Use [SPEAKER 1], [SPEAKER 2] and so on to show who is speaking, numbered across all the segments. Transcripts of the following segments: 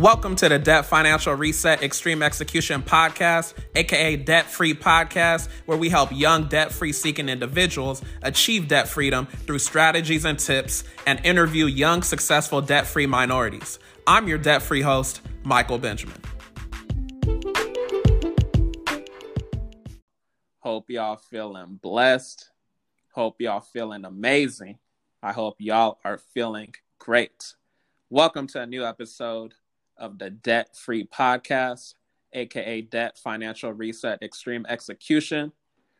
[SPEAKER 1] Welcome to the Debt Financial Reset Extreme Execution Podcast, aka Debt Free Podcast, where we help young debt free seeking individuals achieve debt freedom through strategies and tips and interview young, successful debt free minorities. I'm your debt free host, Michael Benjamin. Hope y'all feeling blessed. Hope y'all feeling amazing. I hope y'all are feeling great. Welcome to a new episode of the Debt Free Podcast, aka Debt Financial Reset Extreme Execution,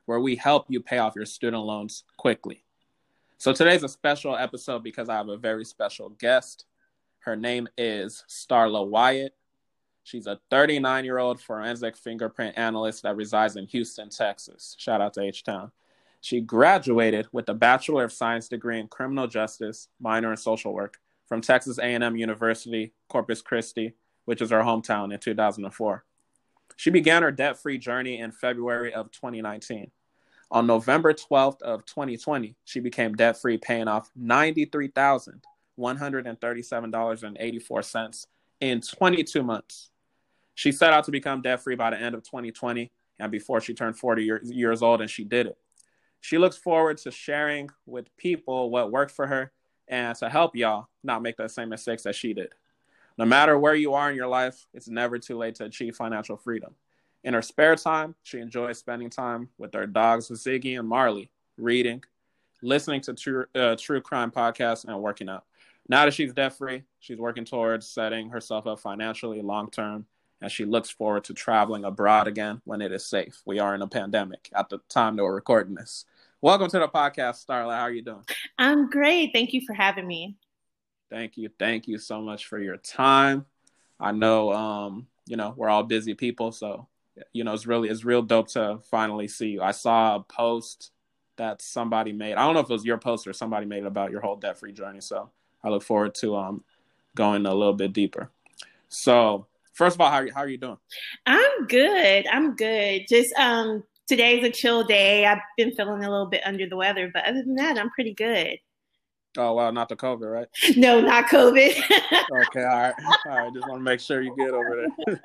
[SPEAKER 1] where we help you pay off your student loans quickly. So today's a special episode because I have a very special guest. Her name is Starla Wyatt. She's a 39 year old forensic fingerprint analyst that resides in Houston, Texas. Shout out to H Town. She graduated with a Bachelor of Science degree in criminal justice, minor in social work, from Texas A&M University, Corpus Christi, which is her hometown, in 2004. She began her debt-free journey in February of 2019. On November 12th of 2020, she became debt-free, paying off $93,137.84 in 22 months. She set out to become debt-free by the end of 2020 and before she turned 40 year, years old, and she did it. She looks forward to sharing with people what worked for her and to help y'all not make the same mistakes that she did. No matter where you are in your life, it's never too late to achieve financial freedom. In her spare time, she enjoys spending time with her dogs, Ziggy and Marley, reading, listening to true, uh, true crime podcasts, and working out. Now that she's debt free, she's working towards setting herself up financially long term, and she looks forward to traveling abroad again when it is safe. We are in a pandemic at the time that we're recording this. Welcome to the podcast, Starla. How are you doing?
[SPEAKER 2] I'm great. Thank you for having me.
[SPEAKER 1] Thank you. Thank you so much for your time. I know um, you know, we're all busy people, so you know, it's really it's real dope to finally see you. I saw a post that somebody made. I don't know if it was your post or somebody made about your whole debt free journey. So I look forward to um going a little bit deeper. So first of all, how, how are you doing?
[SPEAKER 2] I'm good. I'm good. Just um today's a chill day. I've been feeling a little bit under the weather, but other than that, I'm pretty good.
[SPEAKER 1] Oh wow, not the COVID, right?
[SPEAKER 2] No, not COVID.
[SPEAKER 1] okay, all right, all right. Just want to make sure you get over there.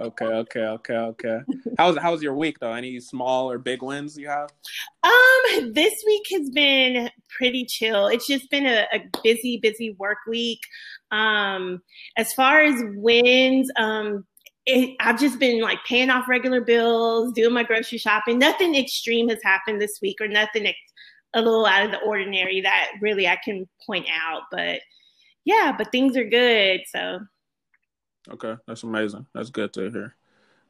[SPEAKER 1] okay, okay, okay, okay. How's how's your week though? Any small or big wins you have?
[SPEAKER 2] Um, this week has been pretty chill. It's just been a, a busy, busy work week. Um, as far as wins, um, it, I've just been like paying off regular bills, doing my grocery shopping. Nothing extreme has happened this week, or nothing ex- a little out of the ordinary that really I can point out. But yeah, but things are good. So
[SPEAKER 1] okay, that's amazing. That's good to hear.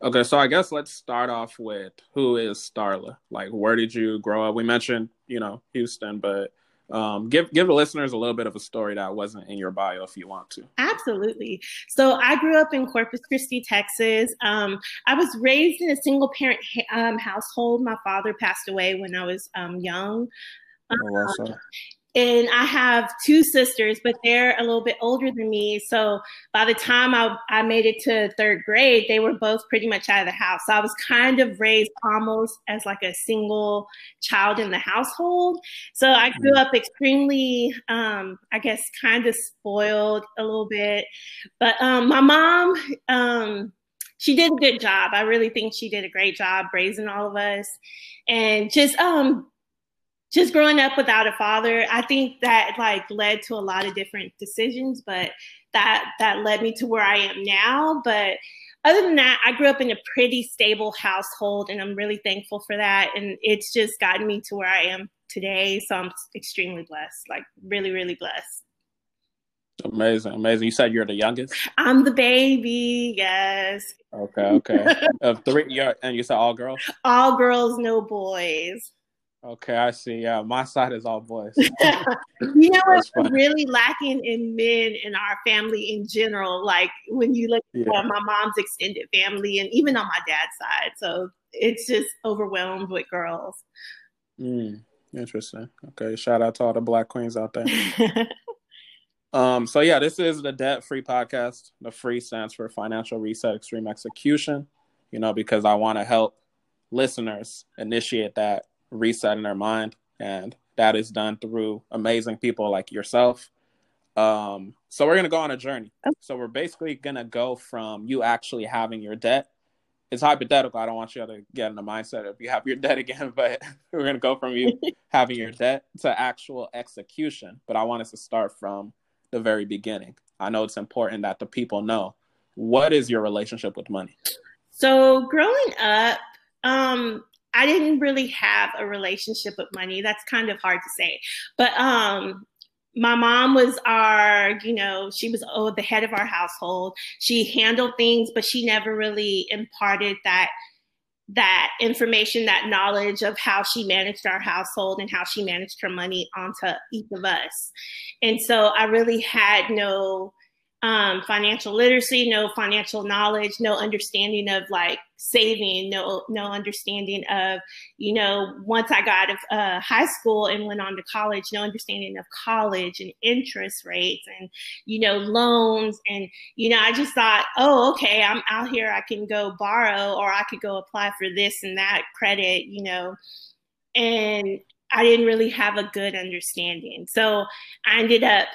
[SPEAKER 1] Okay, so I guess let's start off with who is Starla? Like, where did you grow up? We mentioned, you know, Houston, but um, give give the listeners a little bit of a story that wasn't in your bio if you want to.
[SPEAKER 2] Absolutely. So I grew up in Corpus Christi, Texas. Um, I was raised in a single parent um, household. My father passed away when I was um, young. Oh, and I have two sisters, but they're a little bit older than me. So by the time I, I made it to third grade, they were both pretty much out of the house. So I was kind of raised almost as like a single child in the household. So I grew mm. up extremely, um, I guess, kind of spoiled a little bit. But um, my mom, um, she did a good job. I really think she did a great job raising all of us and just um just growing up without a father, I think that like led to a lot of different decisions, but that that led me to where I am now. But other than that, I grew up in a pretty stable household and I'm really thankful for that. And it's just gotten me to where I am today. So I'm extremely blessed, like really, really blessed.
[SPEAKER 1] Amazing, amazing. You said you're the youngest?
[SPEAKER 2] I'm the baby, yes.
[SPEAKER 1] Okay, okay. of three, and you said all girls?
[SPEAKER 2] All girls, no boys.
[SPEAKER 1] Okay, I see. Yeah, my side is all boys.
[SPEAKER 2] you know what's really lacking in men in our family in general? Like when you look yeah. at my mom's extended family and even on my dad's side. So it's just overwhelmed with girls.
[SPEAKER 1] Mm, interesting. Okay, shout out to all the black queens out there. um, so yeah, this is the debt free podcast. The free stands for financial reset extreme execution, you know, because I want to help listeners initiate that reset in their mind. And that is done through amazing people like yourself. Um, so we're gonna go on a journey. So we're basically gonna go from you actually having your debt. It's hypothetical. I don't want you to get in the mindset of you have your debt again, but we're gonna go from you having your debt to actual execution. But I want us to start from the very beginning. I know it's important that the people know what is your relationship with money.
[SPEAKER 2] So growing up, um, I didn't really have a relationship with money. That's kind of hard to say, but um, my mom was our, you know, she was oh, the head of our household. She handled things, but she never really imparted that that information, that knowledge of how she managed our household and how she managed her money onto each of us. And so I really had no um, financial literacy, no financial knowledge, no understanding of like saving, no no understanding of you know once I got out of uh, high school and went on to college, no understanding of college and interest rates and you know loans and you know I just thought, oh okay, I'm out here, I can go borrow or I could go apply for this and that credit, you know, and I didn't really have a good understanding, so I ended up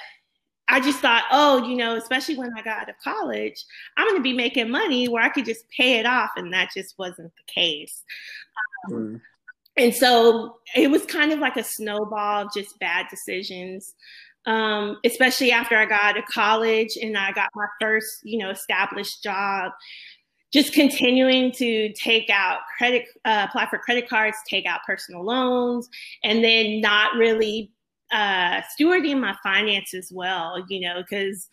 [SPEAKER 2] I just thought, oh, you know, especially when I got out of college, I'm going to be making money where I could just pay it off. And that just wasn't the case. Um, mm. And so it was kind of like a snowball of just bad decisions. Um, especially after I got out of college and I got my first, you know, established job, just continuing to take out credit, uh, apply for credit cards, take out personal loans, and then not really uh, stewarding my finances well, you know, because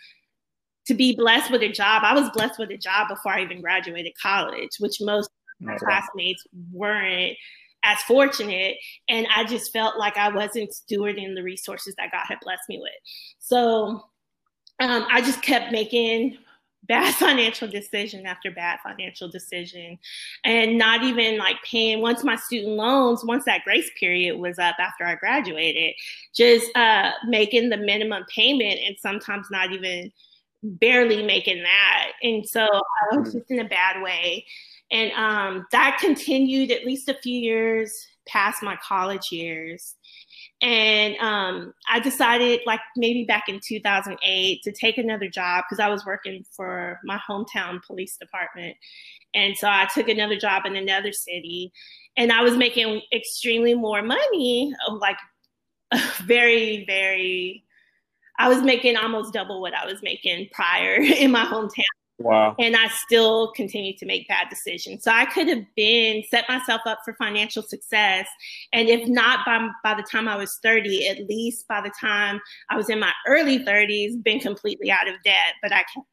[SPEAKER 2] to be blessed with a job, I was blessed with a job before I even graduated college, which most my classmates weren't as fortunate. And I just felt like I wasn't stewarding the resources that God had blessed me with. So um, I just kept making bad financial decision after bad financial decision. And not even like paying once my student loans once that grace period was up after i graduated just uh, making the minimum payment and sometimes not even barely making that. And so i was just in a bad way. And um, that continued at least a few years past my college years and um, I decided, like maybe back in 2008, to take another job because I was working for my hometown police department. And so I took another job in another city, and I was making extremely more money, like very, very. I was making almost double what I was making prior in my hometown.
[SPEAKER 1] Wow.
[SPEAKER 2] And I still continue to make bad decisions. So I could have been set myself up for financial success. And if not by, by the time I was 30, at least by the time I was in my early 30s, been completely out of debt. But I kept,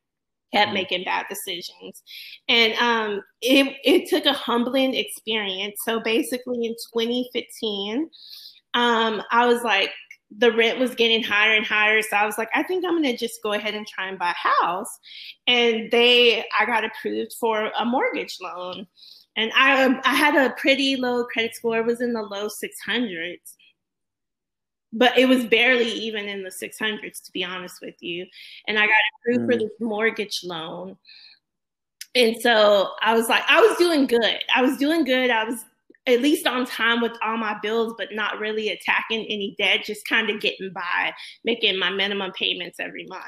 [SPEAKER 2] kept mm-hmm. making bad decisions. And um, it, it took a humbling experience. So basically in 2015, um, I was like, the rent was getting higher and higher. So I was like, I think I'm going to just go ahead and try and buy a house. And they, I got approved for a mortgage loan. And I, I had a pretty low credit score. It was in the low 600s. But it was barely even in the 600s, to be honest with you. And I got approved mm. for this mortgage loan. And so I was like, I was doing good. I was doing good. I was at least on time with all my bills, but not really attacking any debt, just kind of getting by, making my minimum payments every month.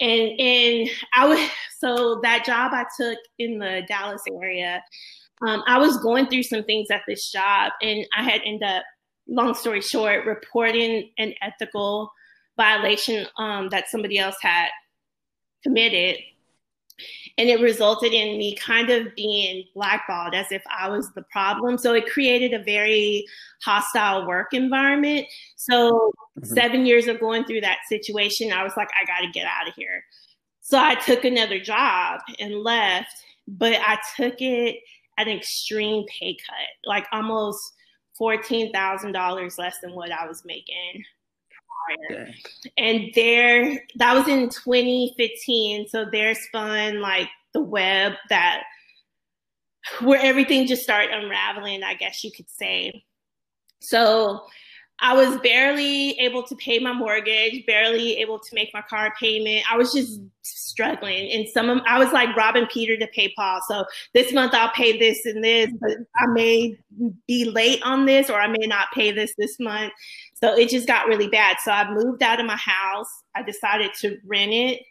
[SPEAKER 2] And and I was so that job I took in the Dallas area, um, I was going through some things at this job, and I had ended up, long story short, reporting an ethical violation um, that somebody else had committed and it resulted in me kind of being blackballed as if I was the problem. So it created a very hostile work environment. So mm-hmm. seven years of going through that situation, I was like, I got to get out of here. So I took another job and left, but I took it at an extreme pay cut, like almost $14,000 less than what I was making prior. And there, that was in 2015. So there spun like the web that where everything just started unraveling, I guess you could say. So I was barely able to pay my mortgage, barely able to make my car payment. I was just struggling. And some of I was like robbing Peter to pay Paul. So this month I'll pay this and this, but I may be late on this or I may not pay this this month. So it just got really bad. So I moved out of my house. I decided to rent it.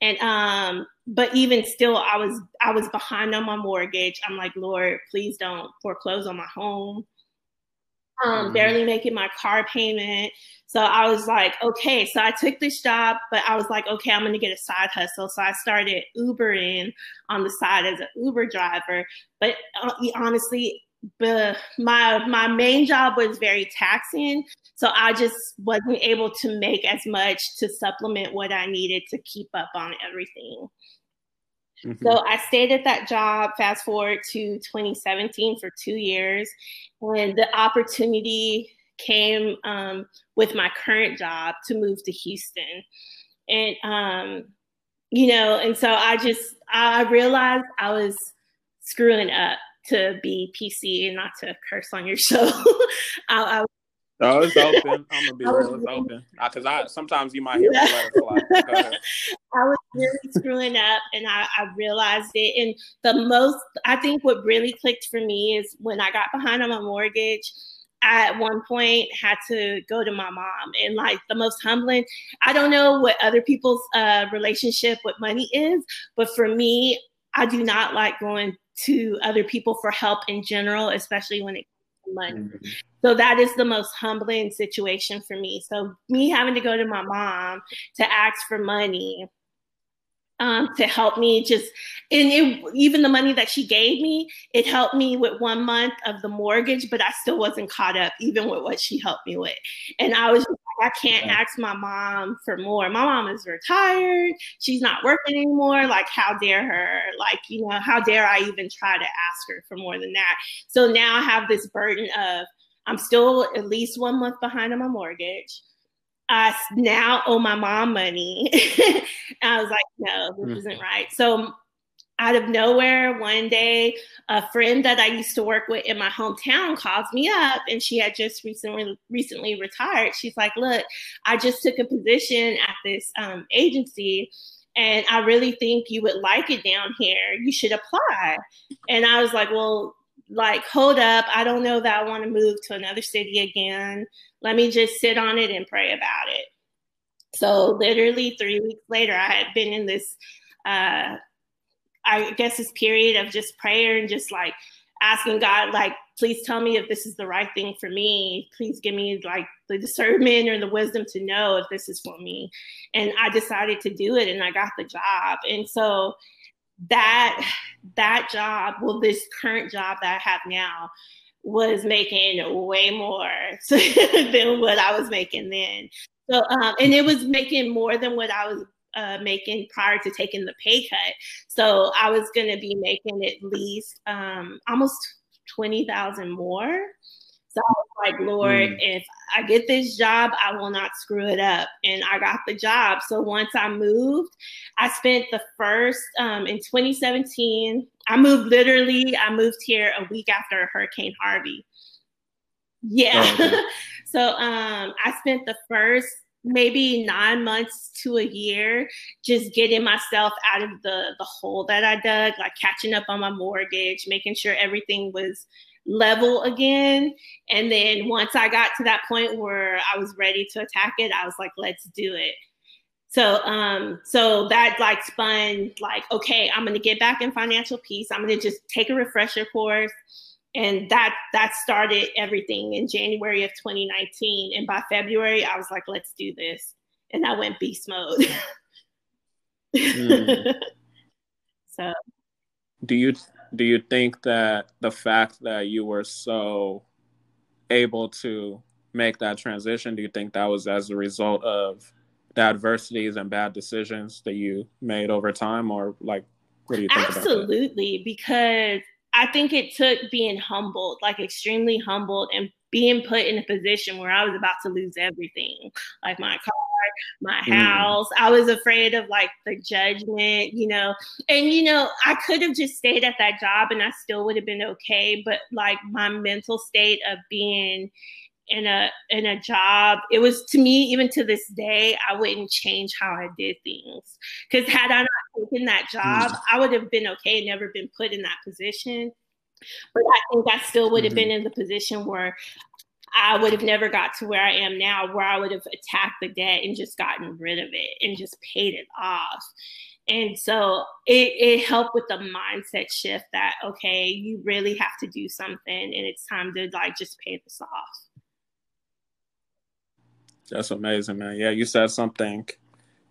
[SPEAKER 2] And um but even still I was I was behind on my mortgage. I'm like, "Lord, please don't foreclose on my home." Um, mm-hmm. barely making my car payment. So I was like, okay. So I took this job, but I was like, okay, I'm going to get a side hustle. So I started Ubering on the side as an Uber driver. But uh, honestly, the my my main job was very taxing so i just wasn't able to make as much to supplement what i needed to keep up on everything Mm-hmm. So I stayed at that job, fast forward to 2017 for two years. when the opportunity came um, with my current job to move to Houston. And, um, you know, and so I just, I realized I was screwing up to be PC and not to curse on your show. I, I
[SPEAKER 1] Oh, it's open. I'm gonna be real. It's open because I sometimes you might hear yeah.
[SPEAKER 2] I was really screwing up, and I, I realized it. And the most, I think, what really clicked for me is when I got behind on my mortgage. I, at one point had to go to my mom and like the most humbling i don't know what other people's uh, relationship with money is but for me i do not like going to other people for help in general especially when it money. Mm-hmm. So that is the most humbling situation for me. So me having to go to my mom to ask for money um, to help me just and it, even the money that she gave me it helped me with one month of the mortgage but i still wasn't caught up even with what she helped me with. And i was like, i can't yeah. ask my mom for more. My mom is retired. She's not working anymore. Like how dare her? Like you know how dare i even try to ask her for more than that? So now i have this burden of i'm still at least one month behind on my mortgage I now owe my mom money. I was like, no, this mm. isn't right. So out of nowhere, one day, a friend that I used to work with in my hometown calls me up, and she had just recently recently retired. She's like, "Look, I just took a position at this um, agency." And I really think you would like it down here. You should apply. And I was like, well, like, hold up. I don't know that I want to move to another city again. Let me just sit on it and pray about it. So, literally, three weeks later, I had been in this, uh, I guess, this period of just prayer and just like asking God, like, please tell me if this is the right thing for me. Please give me like the discernment or the wisdom to know if this is for me. And I decided to do it and I got the job. And so, that that job, well, this current job that I have now, was making way more than what I was making then. So, um, and it was making more than what I was uh, making prior to taking the pay cut. So I was going to be making at least um, almost twenty thousand more. So I was like, Lord, mm. if I get this job, I will not screw it up. And I got the job. So once I moved, I spent the first um, in 2017. I moved literally, I moved here a week after Hurricane Harvey. Yeah. Oh, okay. so um, I spent the first maybe nine months to a year just getting myself out of the the hole that I dug, like catching up on my mortgage, making sure everything was level again. And then once I got to that point where I was ready to attack it, I was like, let's do it. So um so that like spun like okay, I'm to get back in financial peace. I'm to just take a refresher course and that that started everything in January of 2019 and by February I was like let's do this and I went beast mode. mm.
[SPEAKER 1] So do you do you think that the fact that you were so able to make that transition do you think that was as a result of the adversities and bad decisions that you made over time? Or like what do you think
[SPEAKER 2] absolutely because i think it took being humbled like extremely humbled and being put in a position where i was about to lose everything like my car my mm. house. Mm. I was afraid of like the judgment, you know. And you know, I could have just stayed at that job and I still would have been okay, but like my mental state of being in a in a job it was to me even to this day i wouldn't change how i did things because had i not taken that job mm. i would have been okay never been put in that position but i think i still would have mm-hmm. been in the position where I would have never got to where I am now, where I would have attacked the debt and just gotten rid of it and just paid it off. And so it, it helped with the mindset shift that, okay, you really have to do something and it's time to like just pay this off.
[SPEAKER 1] That's amazing, man. Yeah, you said something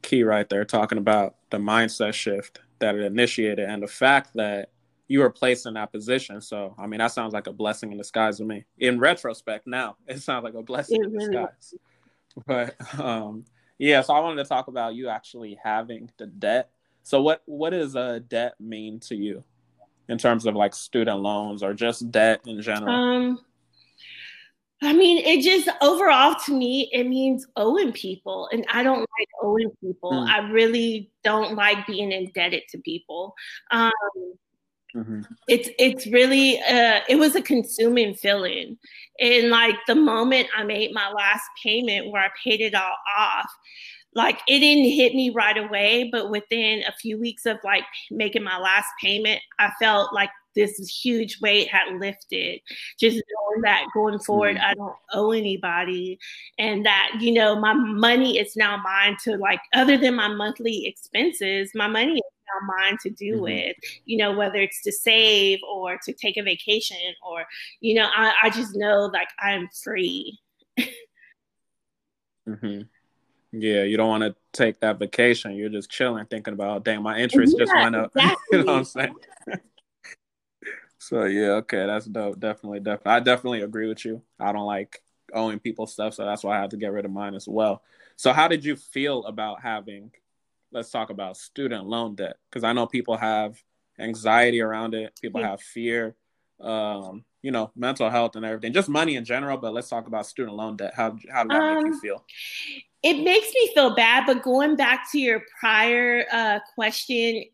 [SPEAKER 1] key right there, talking about the mindset shift that it initiated and the fact that you were placed in that position. So, I mean, that sounds like a blessing in disguise to me. In retrospect, now it sounds like a blessing in disguise. But um, yeah, so I wanted to talk about you actually having the debt. So, what what does a debt mean to you in terms of like student loans or just debt in general?
[SPEAKER 2] Um, I mean, it just overall to me, it means owing people. And I don't like owing people. Mm. I really don't like being indebted to people. Um, Mm-hmm. It's it's really uh, it was a consuming feeling, and like the moment I made my last payment where I paid it all off, like it didn't hit me right away, but within a few weeks of like making my last payment, I felt like this huge weight had lifted. Just knowing that going forward, mm-hmm. I don't owe anybody, and that you know my money is now mine to like other than my monthly expenses, my money is our mind to do mm-hmm. with, you know, whether it's to save or to take a vacation or, you know, I, I just know like I'm free.
[SPEAKER 1] mm-hmm. Yeah, you don't want to take that vacation. You're just chilling, thinking about, dang, my interest yeah, just went up. Exactly. you know what I'm saying? so yeah, okay, that's dope. Definitely, definitely. I definitely agree with you. I don't like owing people stuff, so that's why I had to get rid of mine as well. So, how did you feel about having let's talk about student loan debt because I know people have anxiety around it, people have fear, um, you know, mental health and everything, just money in general. But let's talk about student loan debt. How how did that um, make you um, feel?
[SPEAKER 2] It makes me feel bad, but going back to your prior uh, question,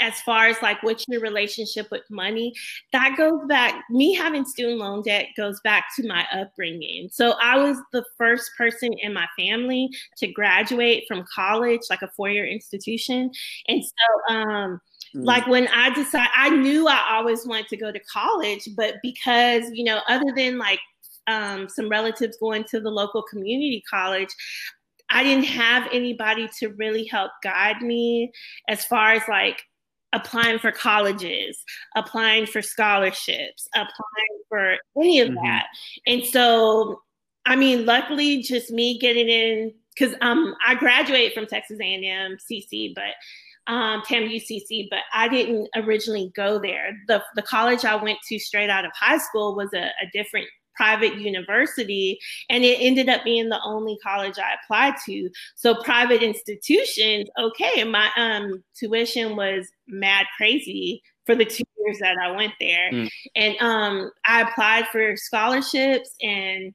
[SPEAKER 2] as far as like what's your relationship with money that goes back me having student loan debt goes back to my upbringing so i was the first person in my family to graduate from college like a four-year institution and so um mm. like when i decided i knew i always wanted to go to college but because you know other than like um, some relatives going to the local community college I didn't have anybody to really help guide me as far as like applying for colleges, applying for scholarships, applying for any of mm-hmm. that. And so, I mean, luckily, just me getting in because um, I graduated from Texas A&M CC, but um, TAM UCC, but I didn't originally go there. The the college I went to straight out of high school was a, a different private university and it ended up being the only college I applied to. So private institutions, okay, my um, tuition was mad crazy for the two years that I went there. Mm. And um, I applied for scholarships and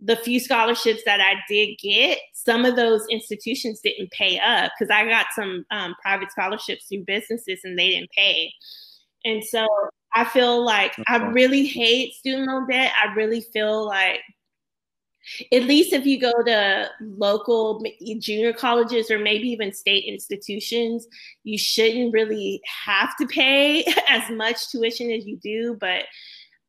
[SPEAKER 2] the few scholarships that I did get, some of those institutions didn't pay up because I got some um, private scholarships through businesses and they didn't pay. And so I feel like I really hate student loan debt. I really feel like at least if you go to local junior colleges or maybe even state institutions, you shouldn't really have to pay as much tuition as you do. But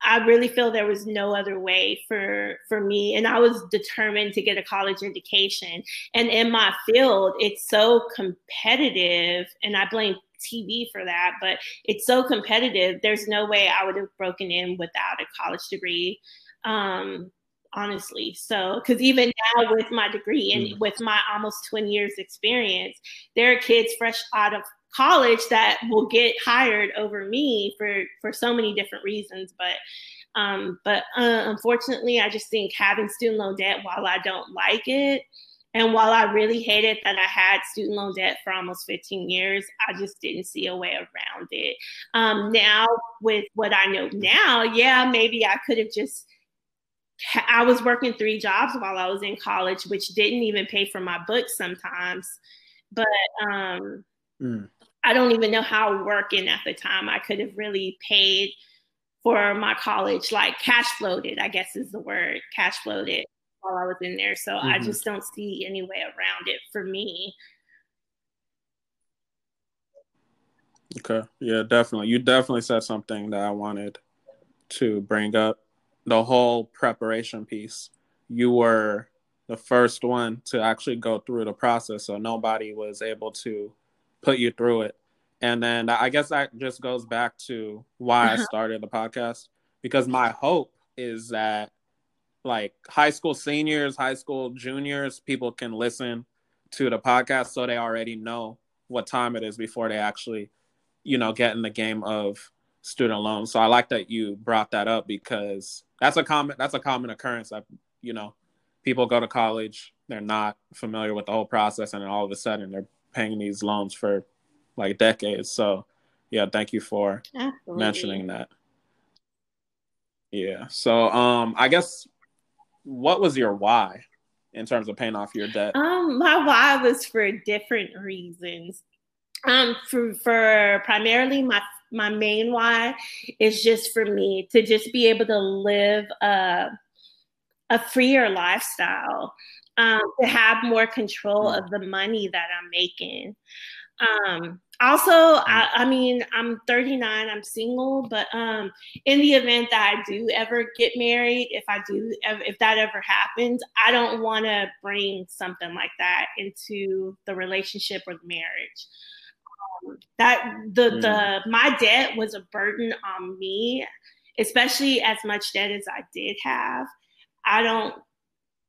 [SPEAKER 2] I really feel there was no other way for for me, and I was determined to get a college education. And in my field, it's so competitive, and I blame TV for that, but it's so competitive. There's no way I would have broken in without a college degree. Um, honestly. So, because even now with my degree and mm. with my almost 20 years experience, there are kids fresh out of college that will get hired over me for for so many different reasons. But um, but uh, unfortunately, I just think having student loan debt, while I don't like it, and while I really hated that I had student loan debt for almost 15 years, I just didn't see a way around it. Um, now, with what I know now, yeah, maybe I could have just. I was working three jobs while I was in college, which didn't even pay for my books sometimes. But um, mm. I don't even know how working at the time I could have really paid for my college, like cash floated, I guess is the word, cash floated while I was in there. So mm-hmm. I just don't see any way around it for me.
[SPEAKER 1] Okay. Yeah, definitely. You definitely said something that I wanted to bring up. The whole preparation piece. You were the first one to actually go through the process, so nobody was able to put you through it. And then I guess that just goes back to why I started the podcast because my hope is that like high school seniors, high school juniors, people can listen to the podcast so they already know what time it is before they actually, you know, get in the game of student loans. So I like that you brought that up because that's a common that's a common occurrence that you know people go to college, they're not familiar with the whole process, and then all of a sudden they're paying these loans for like decades. So yeah, thank you for Absolutely. mentioning that. Yeah. So um I guess what was your why in terms of paying off your debt?
[SPEAKER 2] Um my why was for different reasons. Um for for primarily my my main why is just for me to just be able to live a a freer lifestyle, um, to have more control of the money that I'm making. Um, also, I, I, mean, I'm 39, I'm single, but um, in the event that I do ever get married, if I do, if that ever happens, I don't want to bring something like that into the relationship or the marriage. Um, that the mm. the my debt was a burden on me, especially as much debt as I did have. I don't,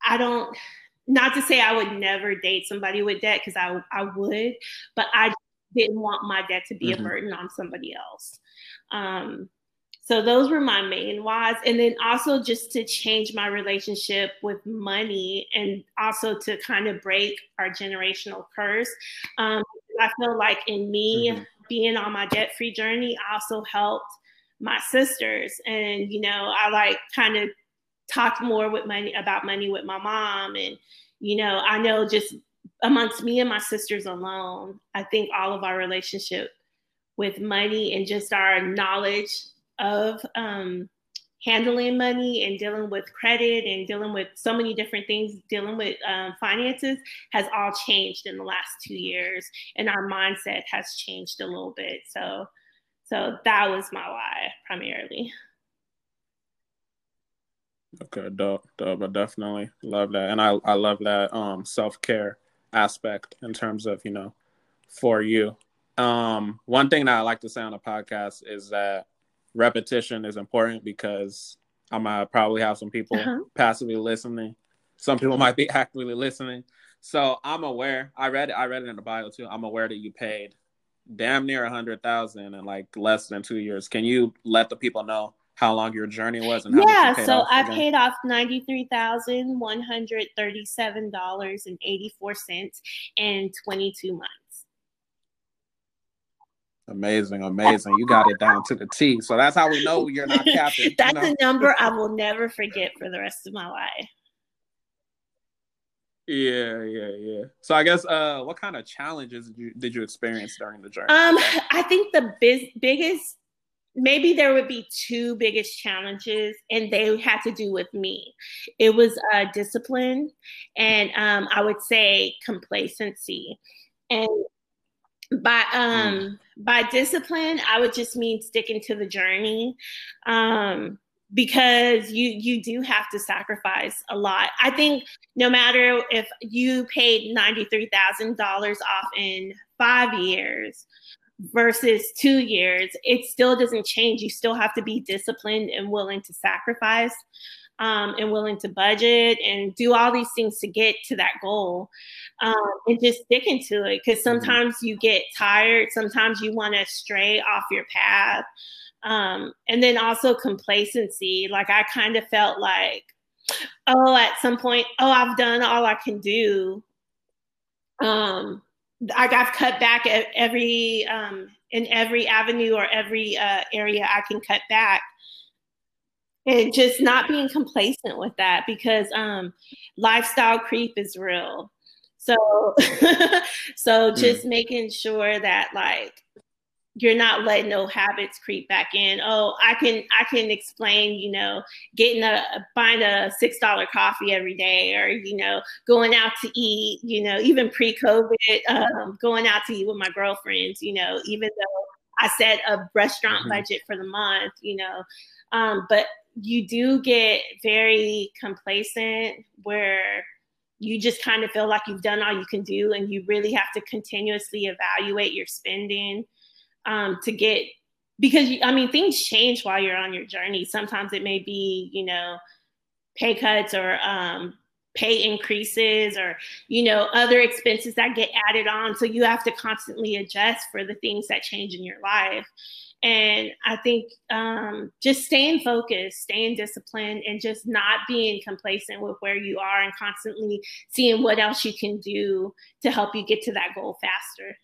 [SPEAKER 2] I don't not to say I would never date somebody with debt because I I would, but I didn't want my debt to be mm-hmm. a burden on somebody else. Um, so those were my main whys, and then also just to change my relationship with money, and also to kind of break our generational curse. Um, I feel like in me mm-hmm. being on my debt free journey, also helped my sisters, and you know I like kind of talked more with money about money with my mom and you know i know just amongst me and my sisters alone i think all of our relationship with money and just our knowledge of um, handling money and dealing with credit and dealing with so many different things dealing with um, finances has all changed in the last two years. And our mindset has changed a little bit. So so that was my why primarily.
[SPEAKER 1] Okay, dope, dope. I definitely love that, and I I love that um self care aspect in terms of you know for you. Um, one thing that I like to say on the podcast is that repetition is important because I might probably have some people uh-huh. passively listening. Some people might be actively listening. So I'm aware. I read it. I read it in the bio too. I'm aware that you paid damn near a hundred thousand in like less than two years. Can you let the people know how long your journey was and
[SPEAKER 2] yeah so i again? paid off $93137.84 in 22 months
[SPEAKER 1] amazing amazing you got it down to the t so that's how we know you're not capping
[SPEAKER 2] that's you know? a number i will never forget for the rest of my life
[SPEAKER 1] yeah, yeah, yeah. So I guess uh what kind of challenges did you, did you experience during the journey?
[SPEAKER 2] Um I think the biz- biggest maybe there would be two biggest challenges and they had to do with me. It was uh, discipline and um, i would say complacency. And by um mm. by discipline i would just mean sticking to the journey um because you you do have to sacrifice a lot. I think no matter if you paid $93000 off in five years versus two years, it still doesn't change. You still have to be disciplined and willing to sacrifice um, and willing to budget and do all these things to get to that goal um, and just sticking to it. Because mm-hmm. sometimes you get tired, sometimes you want to stray off your path. Um, and then also complacency. Like I kind of felt like, oh, at some point, oh, I've done all I can do. Um, I got cut back at every um, in every avenue or every uh, area I can cut back, and just not being complacent with that because um, lifestyle creep is real. So, so hmm. just mm. making sure that like you're not letting no habits creep back in. Oh, I can I can explain, you know, getting a buying a six dollar coffee every day, or you know, going out to eat. You know, even pre COVID, um, going out to eat with my girlfriends. You know, even though I set a restaurant mm-hmm. budget for the month. You know, um, but you do get very complacent where you just kind of feel like you've done all you can do and you really have to continuously evaluate your spending um, to get because I mean things change while you're on your journey. Sometimes it may be you know pay cuts or um, pay increases or you know other expenses that get added on. So you have to constantly adjust for the things that change in your life. And I think um, just staying focused, staying disciplined, and just not being complacent with where you are and constantly seeing what else you can do to help you get to that goal faster.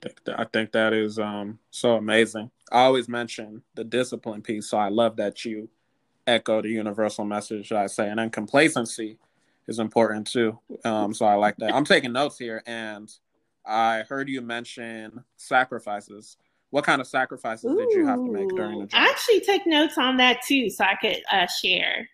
[SPEAKER 1] Think that, I think that is um, so amazing. I always mention the discipline piece, so I love that you echo the universal message I say, and then complacency is important too. Um, so I like that. I'm taking notes here, and I heard you mention sacrifices. What kind of sacrifices Ooh, did you have to make during the
[SPEAKER 2] journey? I actually took notes on that too, so I could uh, share.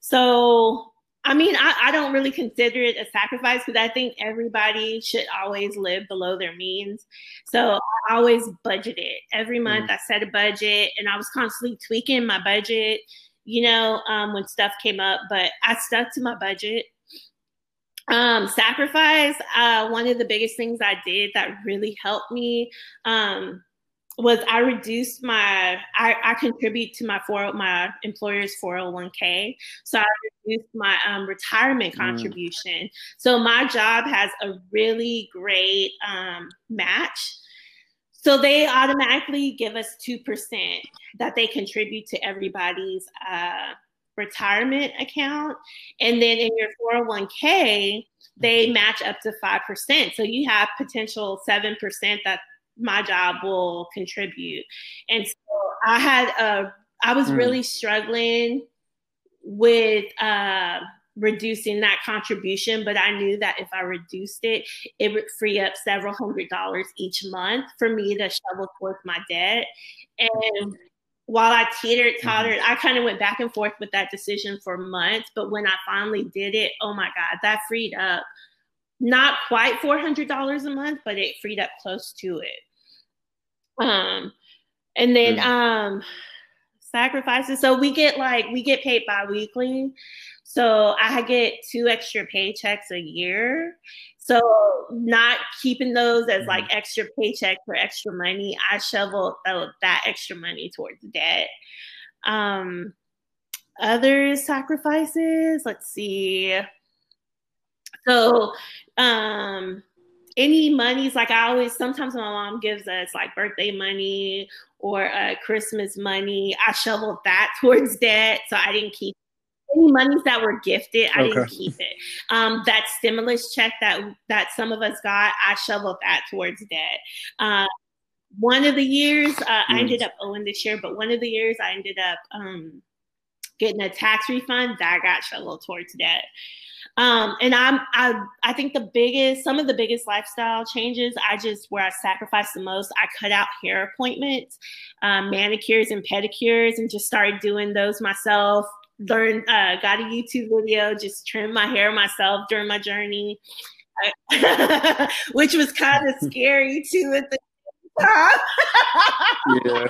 [SPEAKER 2] So I mean, I, I, don't really consider it a sacrifice because I think everybody should always live below their means. So I always budgeted. Every month mm. I set a budget and I was constantly tweaking my budget, you know, um, when stuff came up, but I stuck to my budget. Um, sacrifice, uh, one of the biggest things I did that really helped me um, was I reduced my I, I contribute to my four my employer's 401k. So I reduced my um, retirement mm. contribution. Mm. So my job has a really great um, match. So they automatically give us two percent that they contribute to everybody's uh, retirement account, and then in your 401k they mm-hmm. match up to five percent. So you have potential seven percent that my job will contribute. And so I had a, I was mm. really struggling with uh, reducing that contribution, but I knew that if I reduced it, it would free up several hundred dollars each month for me to shovel towards my debt. And while I teetered, mm-hmm. tottered. I kind of went back and forth with that decision for months. But when I finally did it, oh my God, that freed up not quite $400 a month, but it freed up close to it. Um, and then mm-hmm. um, sacrifices. So we get like we get paid bi-weekly. So I get two extra paychecks a year. So not keeping those as like mm-hmm. extra paycheck for extra money, I shovel that extra money towards debt. Um, other sacrifices, let's see. So um any monies like i always sometimes my mom gives us like birthday money or uh, christmas money i shoveled that towards debt so i didn't keep any monies that were gifted i okay. didn't keep it um, that stimulus check that that some of us got i shoveled that towards debt uh, one of the years uh, mm. i ended up owing this year but one of the years i ended up um, getting a tax refund that got shoveled towards debt um, and I'm I I think the biggest some of the biggest lifestyle changes I just where I sacrificed the most I cut out hair appointments, um, manicures and pedicures, and just started doing those myself. Learned uh, got a YouTube video, just trimmed my hair myself during my journey, which was kind of scary too at the time. yeah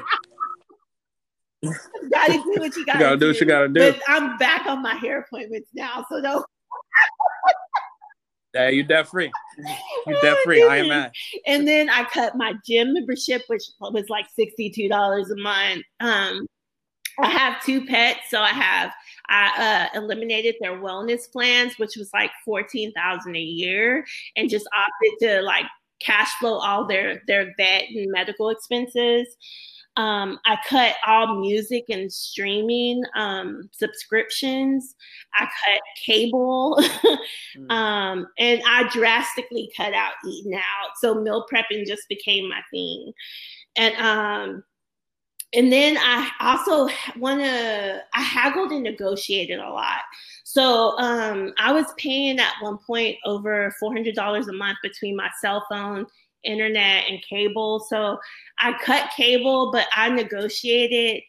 [SPEAKER 2] gotta do what you gotta, you gotta do. do. what you gotta do. But I'm back on my hair appointments now, so don't
[SPEAKER 1] yeah, you're debt free. You're debt free. I am at.
[SPEAKER 2] And then I cut my gym membership, which was like sixty-two dollars a month. Um, I have two pets, so I have I uh, eliminated their wellness plans, which was like fourteen thousand a year, and just opted to like cash flow all their their vet and medical expenses. Um, I cut all music and streaming um, subscriptions. I cut cable, mm. um, and I drastically cut out eating out. So meal prepping just became my thing, and um, and then I also want to, I haggled and negotiated a lot. So um, I was paying at one point over $400 a month between my cell phone, internet, and cable. So I cut cable, but I negotiated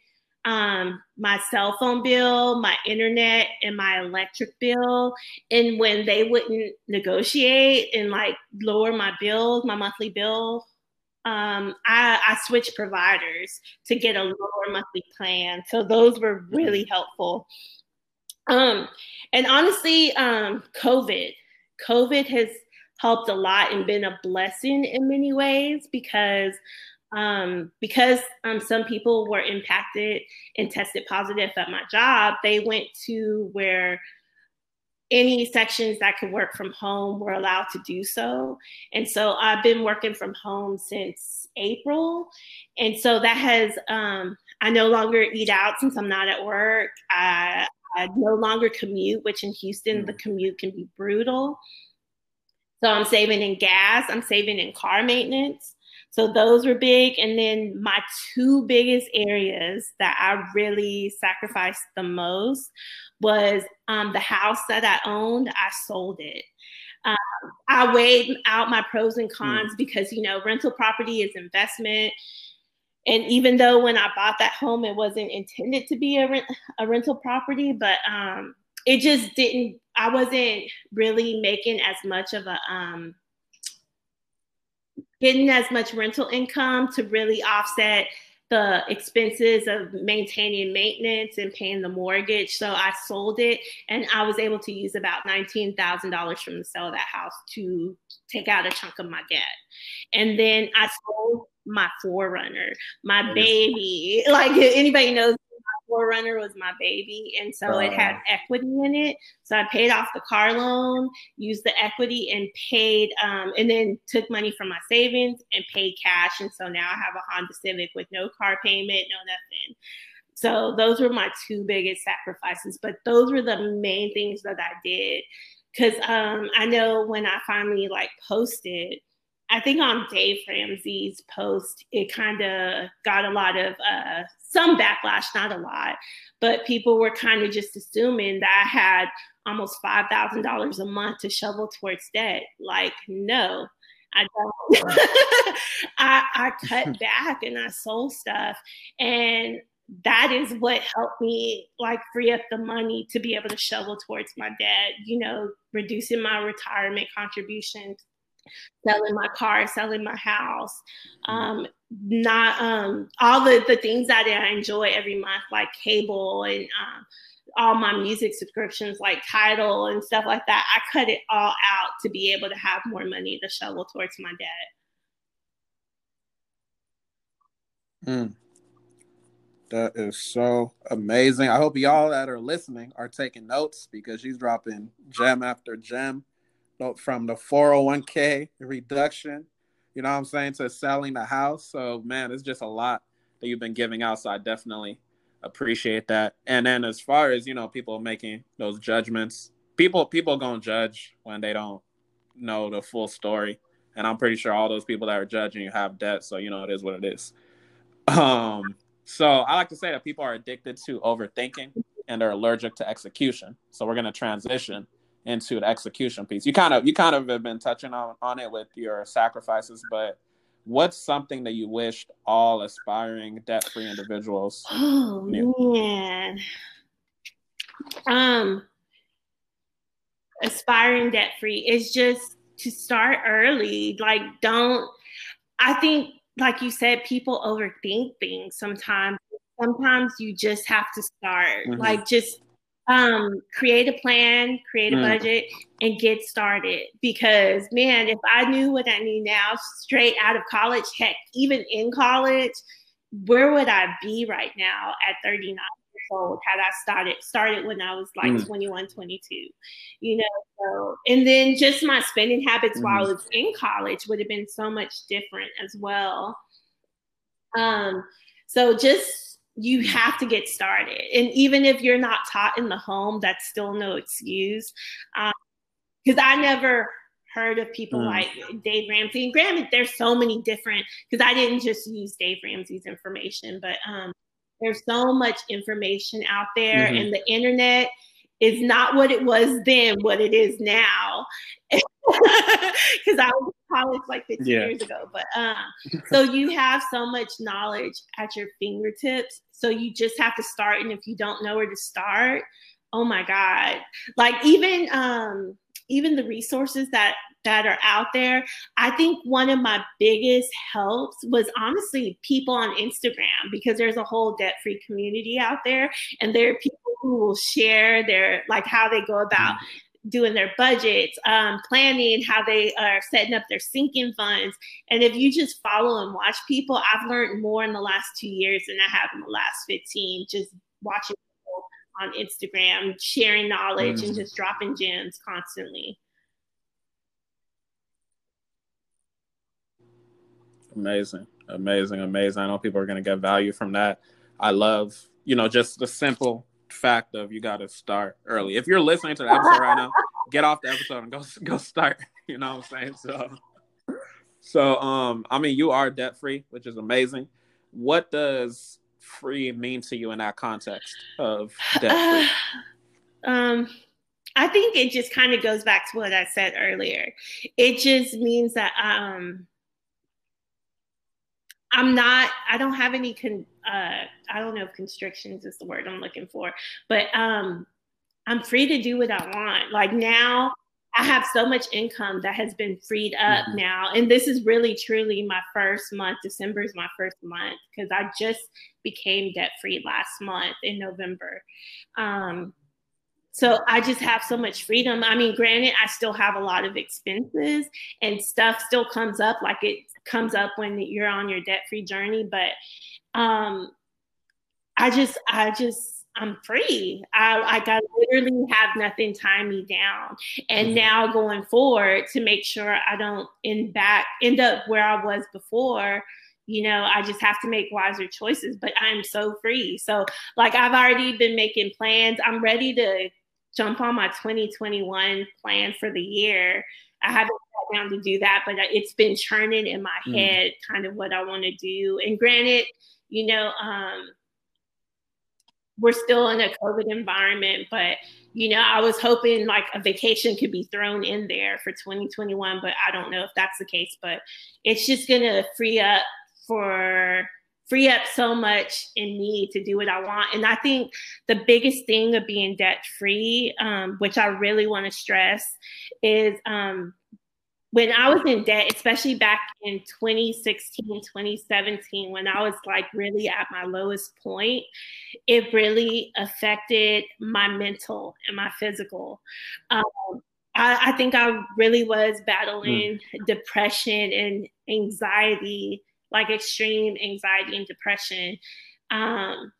[SPEAKER 2] um, my cell phone bill, my internet, and my electric bill. And when they wouldn't negotiate and like lower my bills, my monthly bill, um, I, I switched providers to get a lower monthly plan. So those were really helpful. Um, and honestly, um, COVID, COVID has helped a lot and been a blessing in many ways because um, because um, some people were impacted and tested positive at my job, they went to where any sections that could work from home were allowed to do so. And so I've been working from home since April. And so that has, um, I no longer eat out since I'm not at work. I, I no longer commute, which in Houston, the mm. commute can be brutal. So I'm saving in gas, I'm saving in car maintenance. So those were big. And then my two biggest areas that I really sacrificed the most was um, the house that I owned, I sold it. Um, I weighed out my pros and hmm. cons mm. because, you know, rental property is investment. And even though when I bought that home, it wasn't intended to be a, rent, a rental property, but um, it just didn't, I wasn't really making as much of a, um, getting as much rental income to really offset the expenses of maintaining maintenance and paying the mortgage. So I sold it and I was able to use about $19,000 from the sale of that house to take out a chunk of my debt. And then I sold my 4Runner, my baby. Like anybody knows 4Runner was my baby. And so it had equity in it. So I paid off the car loan, used the equity, and paid, um, and then took money from my savings and paid cash. And so now I have a Honda Civic with no car payment, no nothing. So those were my two biggest sacrifices. But those were the main things that I did. Cause um, I know when I finally like posted, I think on Dave Ramsey's post, it kind of got a lot of uh, some backlash, not a lot, but people were kind of just assuming that I had almost $5,000 a month to shovel towards debt. Like, no, I don't. I, I cut back and I sold stuff. And that is what helped me like free up the money to be able to shovel towards my debt, you know, reducing my retirement contributions selling my car, selling my house, mm-hmm. um, not um, all the, the things that I enjoy every month, like cable and um, all my music subscriptions, like Tidal and stuff like that. I cut it all out to be able to have more money to shovel towards my
[SPEAKER 1] debt. Mm. That is so amazing. I hope y'all that are listening are taking notes because she's dropping gem after gem from the 401k reduction, you know what I'm saying, to selling the house. So, man, it's just a lot that you've been giving out. So, I definitely appreciate that. And then, as far as, you know, people making those judgments, people, people gonna judge when they don't know the full story. And I'm pretty sure all those people that are judging you have debt. So, you know, it is what it is. Um, so I like to say that people are addicted to overthinking and are allergic to execution. So we're going to transition into the execution piece. You kind of you kind of have been touching on on it with your sacrifices, but what's something that you wished all aspiring debt-free individuals
[SPEAKER 2] oh knew? man um aspiring debt-free is just to start early like don't i think like you said people overthink things sometimes sometimes you just have to start mm-hmm. like just um, create a plan, create a mm. budget, and get started. Because man, if I knew what I knew now, straight out of college, heck, even in college, where would I be right now at 39 years old had I started started when I was like mm. 21, 22? You know, so and then just my spending habits mm. while I was in college would have been so much different as well. Um, so just you have to get started. And even if you're not taught in the home, that's still no excuse. Because um, I never heard of people mm. like Dave Ramsey. And granted, there's so many different because I didn't just use Dave Ramsey's information, but um, there's so much information out there, mm-hmm. and the internet is not what it was then, what it is now. Because I was in college like 15 yeah. years ago. But um, so you have so much knowledge at your fingertips. So you just have to start. And if you don't know where to start, oh my God. Like even um even the resources that that are out there. I think one of my biggest helps was honestly people on Instagram because there's a whole debt free community out there, and there are people who will share their like how they go about. Doing their budgets, um, planning how they are setting up their sinking funds. And if you just follow and watch people, I've learned more in the last two years than I have in the last 15, just watching people on Instagram, sharing knowledge mm. and just dropping gems constantly.
[SPEAKER 1] Amazing, amazing, amazing. I know people are going to get value from that. I love, you know, just the simple fact of you got to start early. If you're listening to the episode right now, get off the episode and go go start. You know what I'm saying? So, so um, I mean, you are debt free, which is amazing. What does free mean to you in that context of debt free?
[SPEAKER 2] Uh, um, I think it just kind of goes back to what I said earlier. It just means that um I'm not, I don't have any, con, uh, I don't know if constrictions is the word I'm looking for, but um, I'm free to do what I want. Like now, I have so much income that has been freed up mm-hmm. now. And this is really truly my first month. December is my first month because I just became debt free last month in November. Um, so I just have so much freedom. I mean, granted, I still have a lot of expenses and stuff still comes up like it comes up when you're on your debt free journey. But um, I just, I just, I'm free. I like I literally have nothing tying me down. And mm-hmm. now going forward to make sure I don't end back end up where I was before, you know, I just have to make wiser choices. But I'm so free. So like I've already been making plans. I'm ready to jump on my 2021 plan for the year. I haven't down to do that, but it's been churning in my mm. head kind of what I want to do. And granted, you know, um, we're still in a COVID environment, but you know, I was hoping like a vacation could be thrown in there for 2021, but I don't know if that's the case. But it's just gonna free up for free up so much in me to do what I want. And I think the biggest thing of being debt free, um, which I really want to stress, is um, when I was in debt, especially back in 2016, 2017, when I was like really at my lowest point, it really affected my mental and my physical. Um, I, I, think I really was battling mm. depression and anxiety like extreme anxiety and depression um,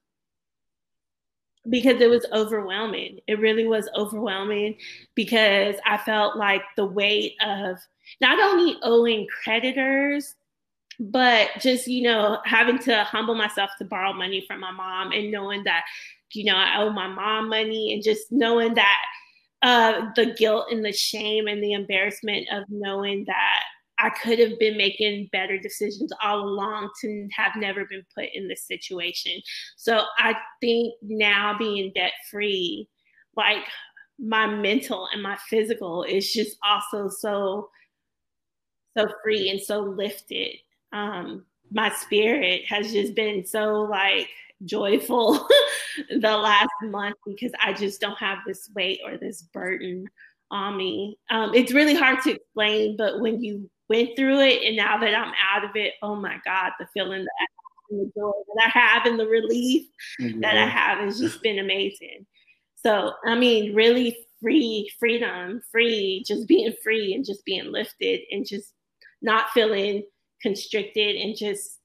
[SPEAKER 2] because it was overwhelming. It really was overwhelming because I felt like the weight of not only owing creditors, but just, you know, having to humble myself to borrow money from my mom and knowing that, you know, I owe my mom money and just knowing that uh, the guilt and the shame and the embarrassment of knowing that I could have been making better decisions all along to have never been put in this situation. So I think now being debt free, like my mental and my physical is just also so so free and so lifted. Um, my spirit has just been so like joyful the last month because I just don't have this weight or this burden on me. Um, it's really hard to explain, but when you went through it and now that I'm out of it, oh my God, the feeling that I have, the joy that I have and the relief mm-hmm. that I have has just been amazing. So, I mean, really free, freedom, free, just being free and just being lifted and just not feeling constricted and just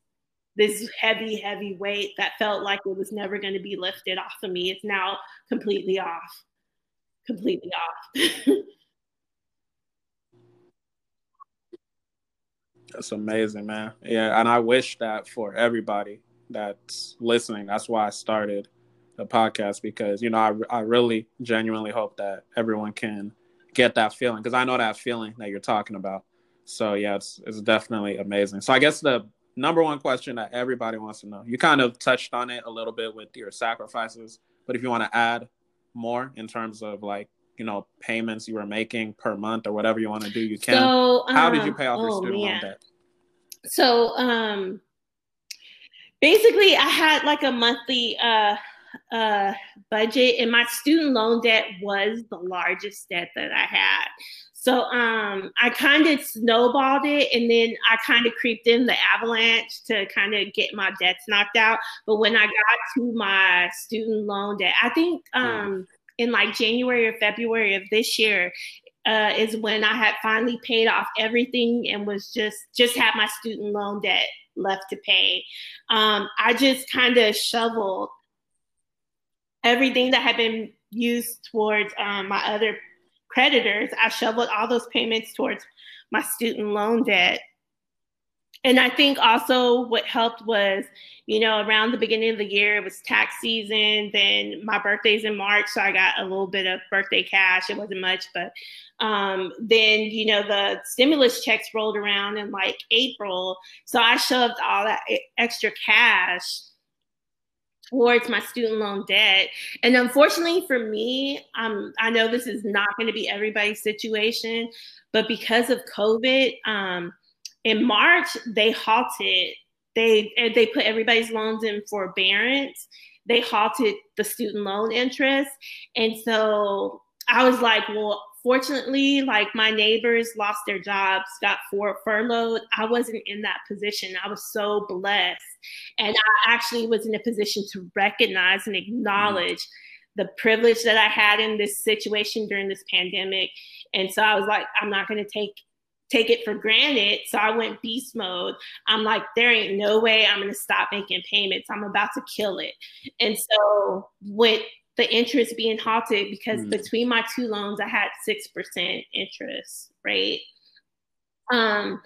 [SPEAKER 2] this heavy, heavy weight that felt like it was never going to be lifted off of me. It's now completely off, completely off.
[SPEAKER 1] That's amazing, man. Yeah, and I wish that for everybody that's listening. That's why I started the podcast because you know I I really genuinely hope that everyone can get that feeling because I know that feeling that you're talking about. So yeah, it's it's definitely amazing. So I guess the number one question that everybody wants to know. You kind of touched on it a little bit with your sacrifices, but if you want to add more in terms of like you know payments you were making per month or whatever you want to do, you can. So, um, How did you um, pay off oh, your student loan debt?
[SPEAKER 2] So um, basically, I had like a monthly uh, uh, budget, and my student loan debt was the largest debt that I had. So um, I kind of snowballed it, and then I kind of creeped in the avalanche to kind of get my debts knocked out. But when I got to my student loan debt, I think um, in like January or February of this year, uh, is when I had finally paid off everything and was just just had my student loan debt left to pay. Um, I just kind of shoveled everything that had been used towards um, my other creditors, I shoveled all those payments towards my student loan debt. And I think also what helped was, you know, around the beginning of the year, it was tax season. Then my birthday's in March, so I got a little bit of birthday cash. It wasn't much, but um, then, you know, the stimulus checks rolled around in like April. So I shoved all that extra cash towards my student loan debt. And unfortunately for me, um, I know this is not going to be everybody's situation, but because of COVID, um, in March they halted. They they put everybody's loans in forbearance. They halted the student loan interest, and so I was like, well, fortunately, like my neighbors lost their jobs, got furloughed. I wasn't in that position. I was so blessed. And I actually was in a position to recognize and acknowledge mm-hmm. the privilege that I had in this situation during this pandemic. And so I was like, I'm not going to take take it for granted. So I went beast mode. I'm like, there ain't no way I'm going to stop making payments. I'm about to kill it. And so with the interest being halted because mm. between my two loans I had six percent interest rate. Um,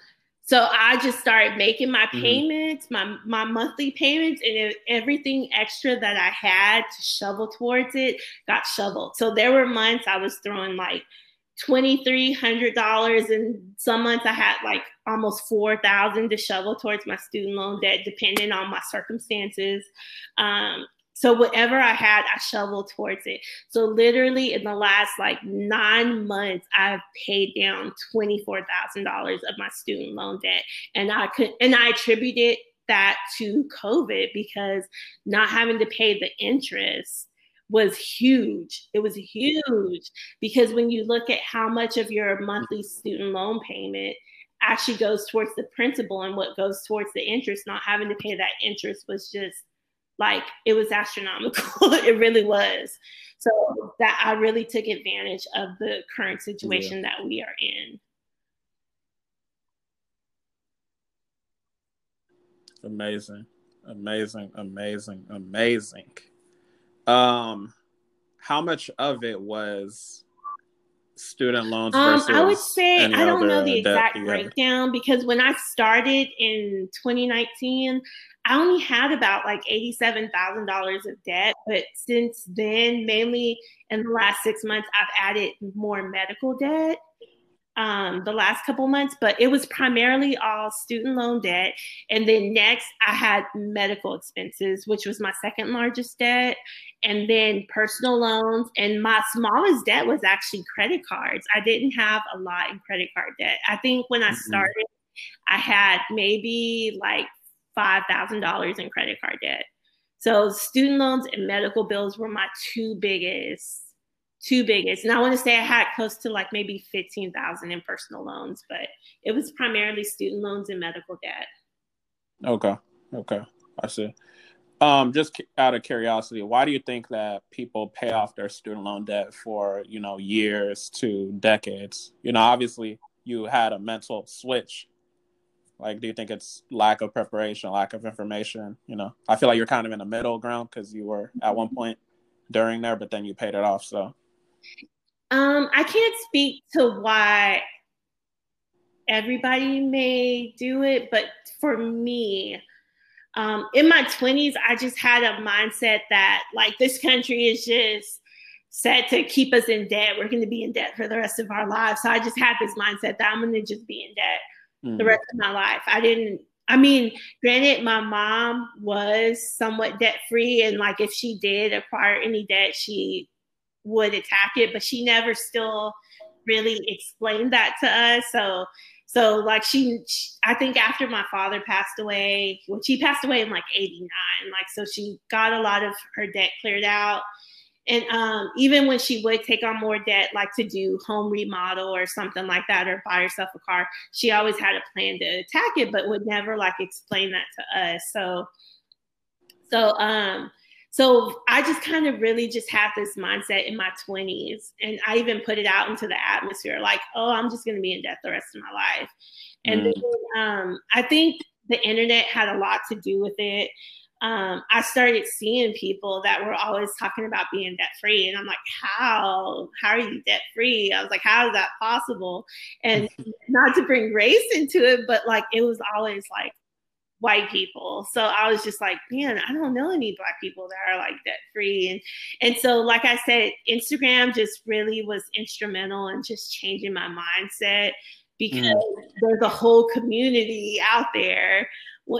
[SPEAKER 2] so I just started making my mm-hmm. payments, mm. my my monthly payments, and everything extra that I had to shovel towards it got shoveled. So there were months I was throwing like twenty three hundred dollars, and some months I had like almost four thousand to shovel towards my student loan debt, depending on my circumstances. Um, so whatever I had, I shoveled towards it. So literally in the last like nine months, I've paid down twenty-four thousand dollars of my student loan debt. And I could and I attributed that to COVID because not having to pay the interest was huge. It was huge because when you look at how much of your monthly student loan payment actually goes towards the principal and what goes towards the interest, not having to pay that interest was just like it was astronomical. it really was. So that I really took advantage of the current situation yeah. that we are in.
[SPEAKER 1] Amazing. Amazing, amazing, amazing. Um how much of it was student loans um,
[SPEAKER 2] I would say I don't know the exact breakdown because when I started in 2019, I only had about like $87,000 of debt. But since then, mainly in the last six months, I've added more medical debt um, the last couple months, but it was primarily all student loan debt. And then next, I had medical expenses, which was my second largest debt, and then personal loans. And my smallest debt was actually credit cards. I didn't have a lot in credit card debt. I think when I mm-hmm. started, I had maybe like $5,000 in credit card debt. So student loans and medical bills were my two biggest, two biggest. And I want to say I had close to like maybe 15,000 in personal loans, but it was primarily student loans and medical debt.
[SPEAKER 1] Okay. Okay. I see. Um, just out of curiosity, why do you think that people pay off their student loan debt for, you know, years to decades? You know, obviously you had a mental switch like, do you think it's lack of preparation, lack of information? You know, I feel like you're kind of in the middle ground because you were at one point during there, but then you paid it off. So,
[SPEAKER 2] um, I can't speak to why everybody may do it, but for me, um, in my 20s, I just had a mindset that like this country is just set to keep us in debt. We're going to be in debt for the rest of our lives. So I just had this mindset that I'm going to just be in debt mm. the rest of my life. I didn't. I mean, granted, my mom was somewhat debt free, and like if she did acquire any debt, she would attack it, but she never still really explained that to us. So so like she, she, I think after my father passed away, when she passed away in like 89, like so she got a lot of her debt cleared out. And um, even when she would take on more debt, like to do home remodel or something like that, or buy herself a car, she always had a plan to attack it, but would never like explain that to us. So, so um, so I just kind of really just had this mindset in my 20s. And I even put it out into the atmosphere like, oh, I'm just going to be in debt the rest of my life. And mm. then, um, I think the internet had a lot to do with it. Um, I started seeing people that were always talking about being debt free. And I'm like, how? How are you debt free? I was like, how is that possible? And not to bring race into it, but like it was always like, white people. So I was just like, man, I don't know any black people that are like debt free. And and so like I said, Instagram just really was instrumental in just changing my mindset because mm. there's a whole community out there.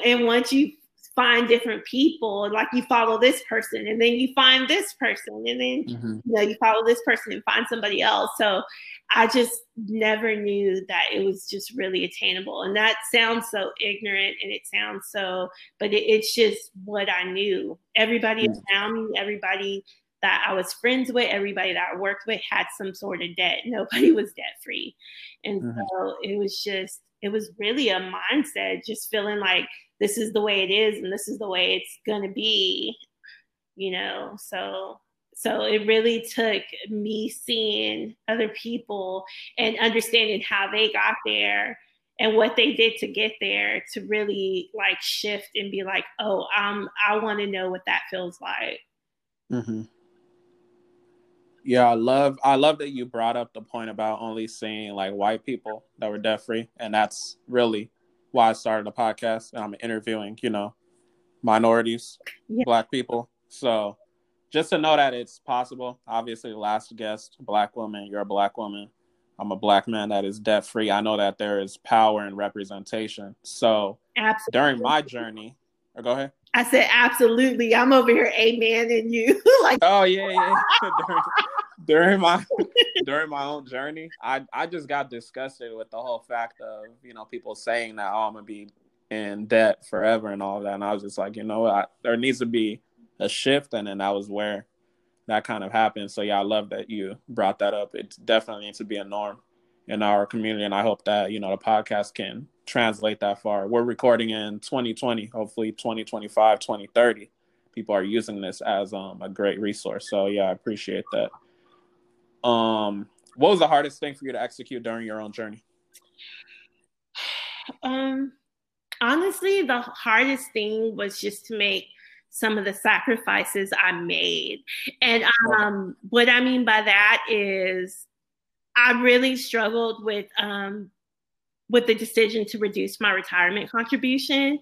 [SPEAKER 2] And once you find different people like you follow this person and then you find this person and then mm-hmm. you know you follow this person and find somebody else so i just never knew that it was just really attainable and that sounds so ignorant and it sounds so but it, it's just what i knew everybody mm-hmm. around me everybody that I was friends with, everybody that I worked with had some sort of debt. Nobody was debt free. And mm-hmm. so it was just, it was really a mindset, just feeling like this is the way it is and this is the way it's going to be you know so so it really took me seeing other people and understanding how they got there and what they did to get there to really like shift and be like oh um i want to know what that feels like
[SPEAKER 1] mm-hmm. yeah i love i love that you brought up the point about only seeing like white people that were debt free and that's really why I started a podcast and I'm interviewing, you know, minorities, yeah. black people. So just to know that it's possible. Obviously, last guest, black woman, you're a black woman. I'm a black man that is debt free. I know that there is power and representation. So absolutely. during my journey, or go ahead.
[SPEAKER 2] I said absolutely. I'm over here, amen, and you like.
[SPEAKER 1] Oh yeah, yeah. during, during my during my own journey, I I just got disgusted with the whole fact of you know people saying that oh I'm gonna be in debt forever and all that, and I was just like you know I, there needs to be a shift, and then that was where that kind of happened. So yeah, I love that you brought that up. It definitely needs to be a norm in our community, and I hope that you know the podcast can translate that far. We're recording in 2020, hopefully 2025, 2030. People are using this as um, a great resource. So yeah, I appreciate that. Um, what was the hardest thing for you to execute during your own journey?
[SPEAKER 2] Um, honestly, the hardest thing was just to make some of the sacrifices I made. And um, what I mean by that is I really struggled with um, with the decision to reduce my retirement contribution.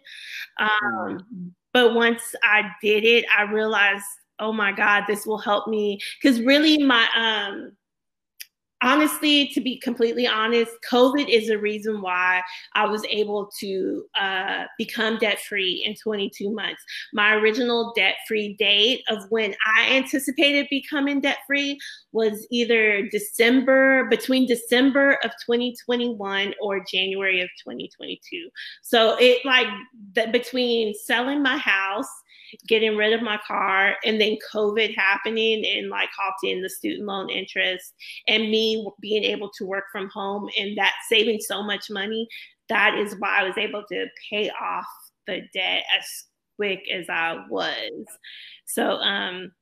[SPEAKER 2] Um, mm-hmm. But once I did it, I realized oh my God, this will help me. Because really, my um, honestly, to be completely honest, COVID is a reason why I was able to uh, become debt free in 22 months. My original debt free date of when I anticipated becoming debt free was either December, between December of 2021 or January of 2022. So it like the, between selling my house getting rid of my car and then COVID happening and like halting the student loan interest and me being able to work from home and that saving so much money, that is why I was able to pay off the debt as quick as I was. So um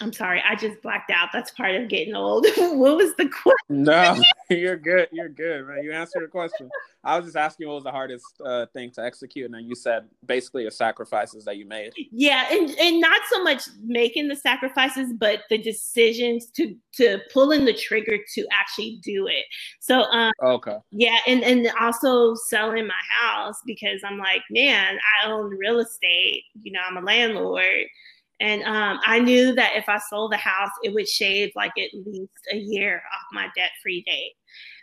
[SPEAKER 2] I'm sorry, I just blacked out. That's part of getting old. what was the question?
[SPEAKER 1] No, you're good. You're good, man. You answered the question. I was just asking what was the hardest uh, thing to execute, and then you said basically the sacrifices that you made.
[SPEAKER 2] Yeah, and and not so much making the sacrifices, but the decisions to to pulling the trigger to actually do it. So, um,
[SPEAKER 1] okay,
[SPEAKER 2] yeah, and and also selling my house because I'm like, man, I own real estate. You know, I'm a landlord And um, I knew that if I sold the house, it would shave like at least a year off my debt free date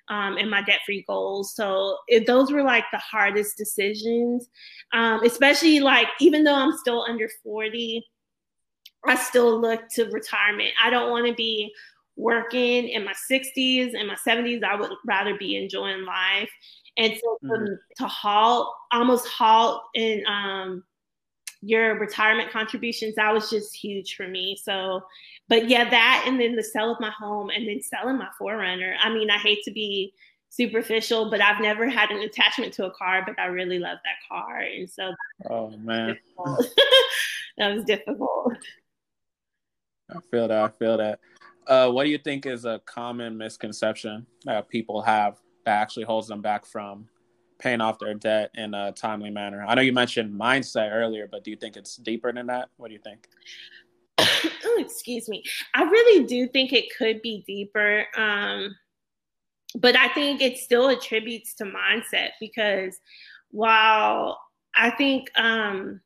[SPEAKER 2] um, and my debt free goals. So it, those were like the hardest decisions, um, especially like even though I'm still under 40, I still look to retirement. I don't want to be working in my 60s and my 70s. I would rather be enjoying life. And so mm-hmm. to halt, almost halt in um, your retirement contributions, that was just huge for me. So, but yeah, that and then the sale of my home and then selling my 4Runner. I mean, I hate to be superficial, but I've never had an attachment to a car, but I really love that car. And so,
[SPEAKER 1] oh man,
[SPEAKER 2] that was difficult.
[SPEAKER 1] I feel that. I feel that. Uh, what do you think is a common misconception that people have that actually holds them back from paying off their debt in a timely manner? I know you mentioned mindset earlier, but do you think it's deeper than that? What do you think?
[SPEAKER 2] oh, excuse me. I really do think it could be deeper. Um, but I think it still attributes to mindset because while I think um,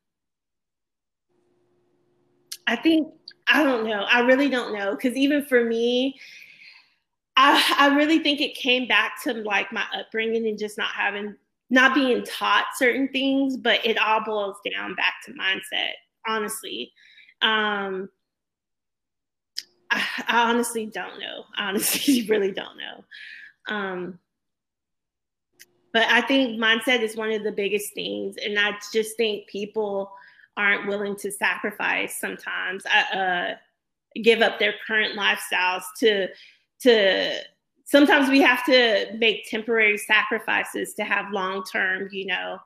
[SPEAKER 2] I think I don't know. I really don't know because even for me, I, I really think it came back to like my upbringing and just not having not being taught certain things, but it all boils down back to mindset, honestly. Um, I, I honestly don't know. Honestly really don't know. Um, but I think mindset is one of the biggest things. And I just think people aren't willing to sacrifice sometimes, uh, uh give up their current lifestyles to, to sometimes we have to make temporary sacrifices to have long term, you know,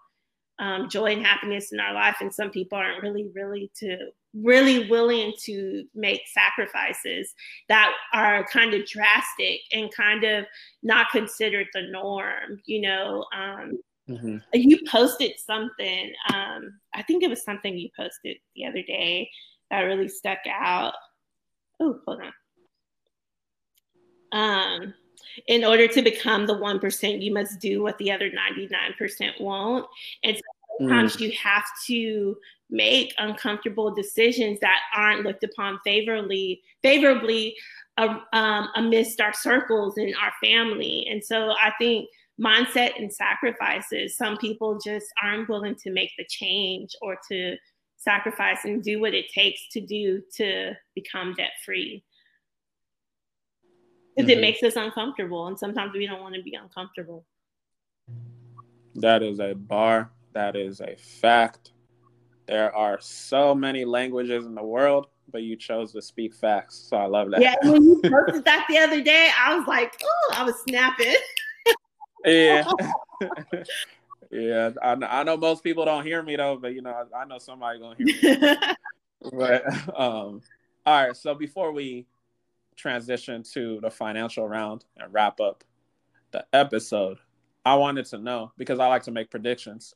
[SPEAKER 2] um, joy and happiness in our life. And some people aren't really, really to really willing to make sacrifices that are kind of drastic and kind of not considered the norm. You know, um, mm-hmm. you posted something. Um, I think it was something you posted the other day that really stuck out. Oh, hold on. Um, in order to become the 1%, you must do what the other 99% won't. And sometimes mm. you have to make uncomfortable decisions that aren't looked upon favorably, favorably uh, um, amidst our circles and our family. And so I think mindset and sacrifices, some people just aren't willing to make the change or to sacrifice and do what it takes to do to become debt free because mm-hmm. it makes us uncomfortable and sometimes we don't want to be uncomfortable.
[SPEAKER 1] That is a bar. That is a fact. There are so many languages in the world but you chose to speak facts so i love that.
[SPEAKER 2] Yeah when you posted that the other day i was like oh i was snapping.
[SPEAKER 1] Yeah. Yeah I, I know most people don't hear me though but you know i, I know somebody gonna hear me. But um all right so before we transition to the financial round and wrap up the episode, I wanted to know because I like to make predictions.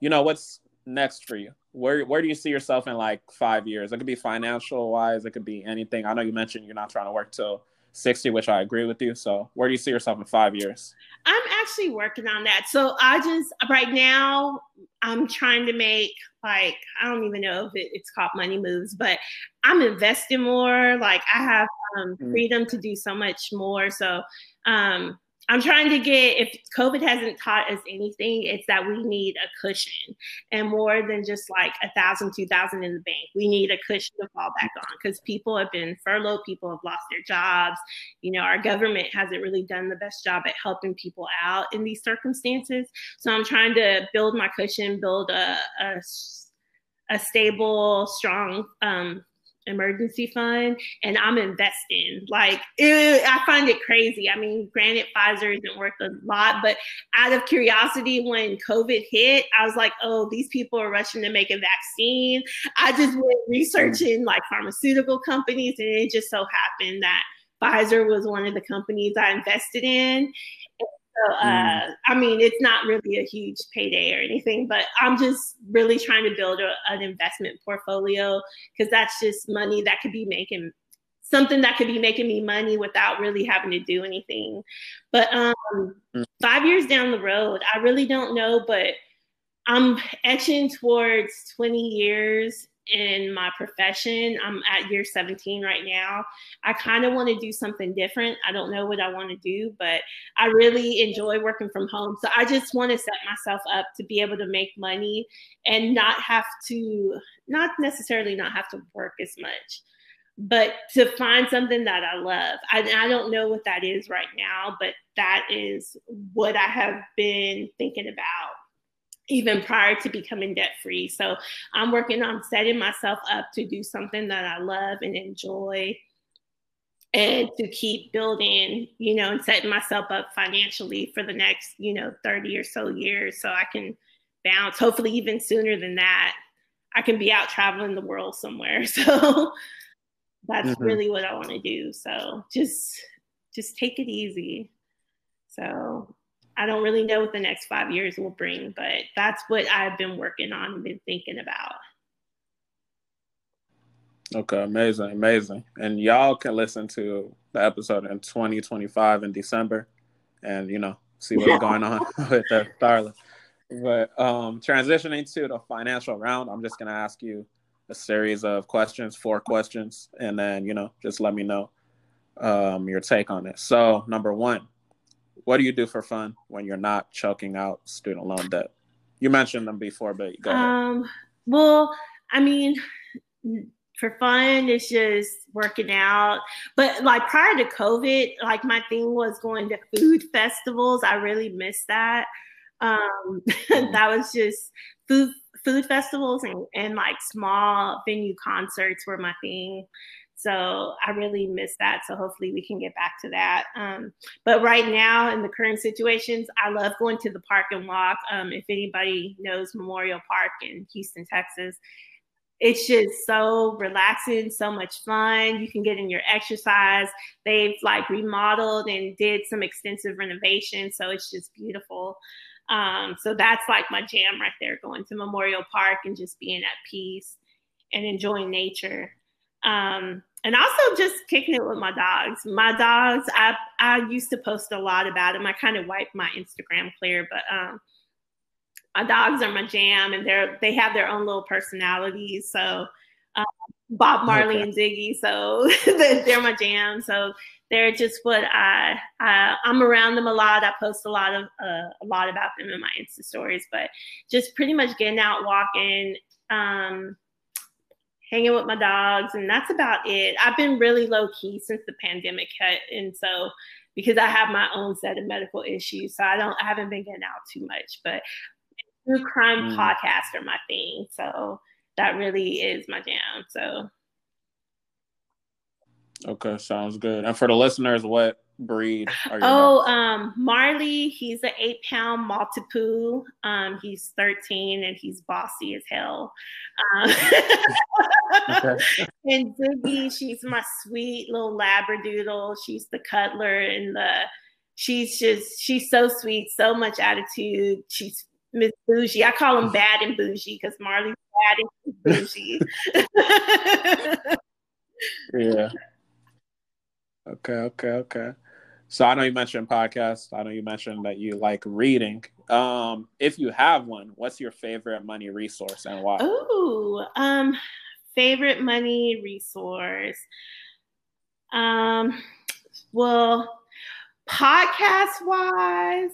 [SPEAKER 1] You know, what's next for you? Where where do you see yourself in like five years? It could be financial wise, it could be anything. I know you mentioned you're not trying to work till 60, which I agree with you. So where do you see yourself in five years?
[SPEAKER 2] I'm actually working on that. So I just right now I'm trying to make like I don't even know if it, it's called money moves, but I'm investing more. Like I have um, mm. freedom to do so much more. So um, I'm trying to get, if COVID hasn't taught us anything, it's that we need a cushion and more than just like a thousand, two thousand in the bank. We need a cushion to fall back on because people have been furloughed, people have lost their jobs. You know, our government hasn't really done the best job at helping people out in these circumstances. So I'm trying to build my cushion, build a, a, a stable, strong um, emergency fund and I'm investing. Like it, I find it crazy. I mean, granted, Pfizer isn't worth a lot, but out of curiosity, when COVID hit, I was like, oh, these people are rushing to make a vaccine. I just went researching like pharmaceutical companies, and it just so happened that Pfizer was one of the companies I invested in. So, uh, mm. I mean, it's not really a huge payday or anything, but I'm just really trying to build a, an investment portfolio because that's just money that could be making something that could be making me money without really having to do anything. But um, mm. five years down the road, I really don't know, but I'm etching towards 20 years in my profession. I'm at year 17 right now. I kind of want to do something different. I don't know what I want to do, but I really enjoy working from home. So I just want to set myself up to be able to make money and not have to, not necessarily not have to work as much. But to find something that I love. I, I don't know what that is right now, but that is what I have been thinking about even prior to becoming debt free. So I'm working on setting myself up to do something that I love and enjoy and to keep building, you know, and setting myself up financially for the next, you know, 30 or so years so I can bounce, hopefully even sooner than that. I can be out traveling the world somewhere. So that's mm-hmm. really what I want to do. So just just take it easy. So I don't really know what the next five years will bring, but that's what I've been working on and been thinking about.
[SPEAKER 1] Okay, amazing, amazing. And y'all can listen to the episode in 2025 in December and, you know, see what's going on with the Starla. But um, transitioning to the financial round, I'm just going to ask you a series of questions, four questions, and then, you know, just let me know um, your take on it. So, number one, what do you do for fun when you're not choking out student loan debt? You mentioned them before, but go ahead. Um,
[SPEAKER 2] well, I mean, for fun, it's just working out. But like prior to COVID, like my thing was going to food festivals. I really missed that. Um, that was just food food festivals and, and like small venue concerts were my thing. So I really miss that. So hopefully we can get back to that. Um, but right now, in the current situations, I love going to the park and walk. Um, if anybody knows Memorial Park in Houston, Texas, it's just so relaxing, so much fun. You can get in your exercise. They've like remodeled and did some extensive renovations, so it's just beautiful. Um, so that's like my jam right there, going to Memorial Park and just being at peace and enjoying nature. Um, and also just kicking it with my dogs. My dogs, I I used to post a lot about them. I kind of wiped my Instagram clear, but um, my dogs are my jam, and they're they have their own little personalities. So um, Bob Marley okay. and Ziggy, so they're my jam. So they're just what I, I am around them a lot. I post a lot of uh, a lot about them in my Insta stories, but just pretty much getting out walking. Um, hanging with my dogs, and that's about it. I've been really low key since the pandemic hit, and so because I have my own set of medical issues, so I don't I haven't been getting out too much. But true crime mm. podcasts are my thing, so that really is my jam. So.
[SPEAKER 1] Okay, sounds good. And for the listeners, what breed
[SPEAKER 2] are you? Oh, um, Marley, he's an eight pound Maltipoo. Um, he's 13 and he's bossy as hell. Um, and Ziggy, she's my sweet little Labradoodle. She's the cuddler and the she's just she's so sweet, so much attitude. She's Miss Bougie. I call him bad and bougie because Marley's bad and bougie.
[SPEAKER 1] yeah. Okay, okay, okay. So I know you mentioned podcasts. I know you mentioned that you like reading. Um, if you have one, what's your favorite money resource and why?
[SPEAKER 2] Ooh, um, favorite money resource. Um, well, podcast wise,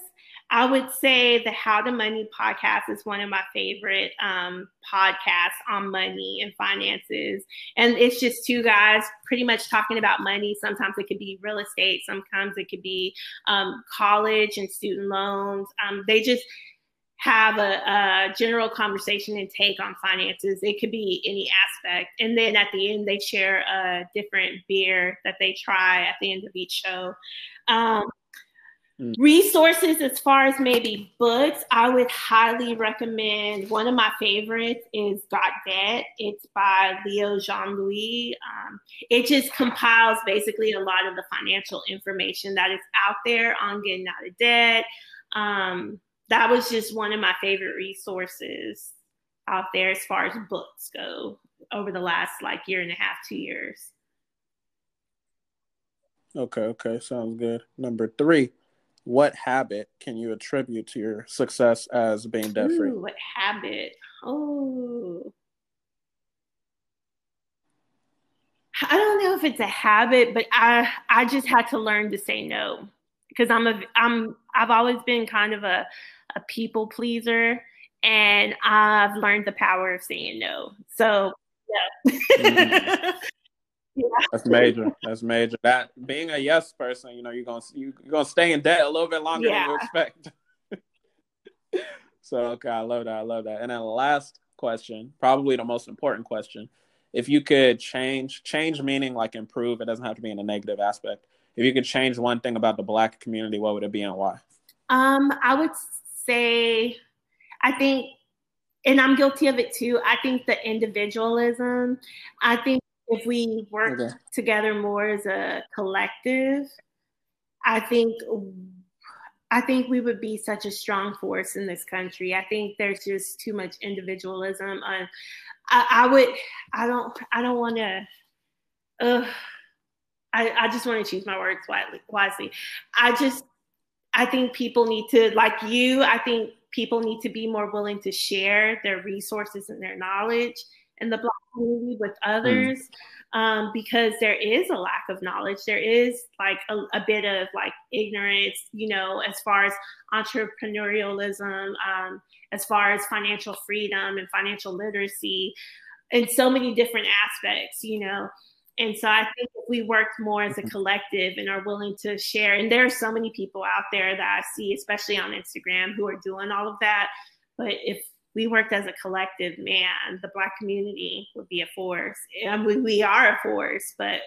[SPEAKER 2] I would say the How to Money podcast is one of my favorite um, podcasts on money and finances. And it's just two guys pretty much talking about money. Sometimes it could be real estate, sometimes it could be um, college and student loans. Um, they just have a, a, general conversation and take on finances. It could be any aspect. And then at the end, they share a different beer that they try at the end of each show. Um, Mm. Resources as far as maybe books, I would highly recommend. One of my favorites is Got Debt. It's by Leo Jean Louis. Um, it just compiles basically a lot of the financial information that is out there on getting out of debt. Um, that was just one of my favorite resources out there as far as books go over the last like year and a half, two years.
[SPEAKER 1] Okay, okay, sounds good. Number three, what habit can you attribute to your success as being debt free?
[SPEAKER 2] What habit? Oh, I don't know if it's a habit, but I I just had to learn to say no because I'm a I'm I've always been kind of a a people pleaser and I've learned the power of saying no. So yeah.
[SPEAKER 1] mm-hmm. yeah. That's major. That's major. That being a yes person, you know, you're gonna you, are gonna stay in debt a little bit longer yeah. than you expect. so okay, I love that. I love that. And then the last question, probably the most important question. If you could change change meaning like improve, it doesn't have to be in a negative aspect. If you could change one thing about the black community, what would it be and why?
[SPEAKER 2] Um, I would say I think and I'm guilty of it too. I think the individualism, I think if we work okay. together more as a collective, I think I think we would be such a strong force in this country. I think there's just too much individualism. I, I, I would, I don't, I don't want to. Uh, I, I just want to choose my words wisely. Wisely, I just, I think people need to, like you. I think people need to be more willing to share their resources and their knowledge in the Black community with mm. others. Mm um, because there is a lack of knowledge. There is like a, a, bit of like ignorance, you know, as far as entrepreneurialism, um, as far as financial freedom and financial literacy, and so many different aspects, you know. And so I think if we work more as a mm-hmm. collective and are willing to share, and there are so many people out there that I see, especially on Instagram, who are doing all of that. But if we worked as a collective, man, the Black community would be a force. I mean, we are a force, but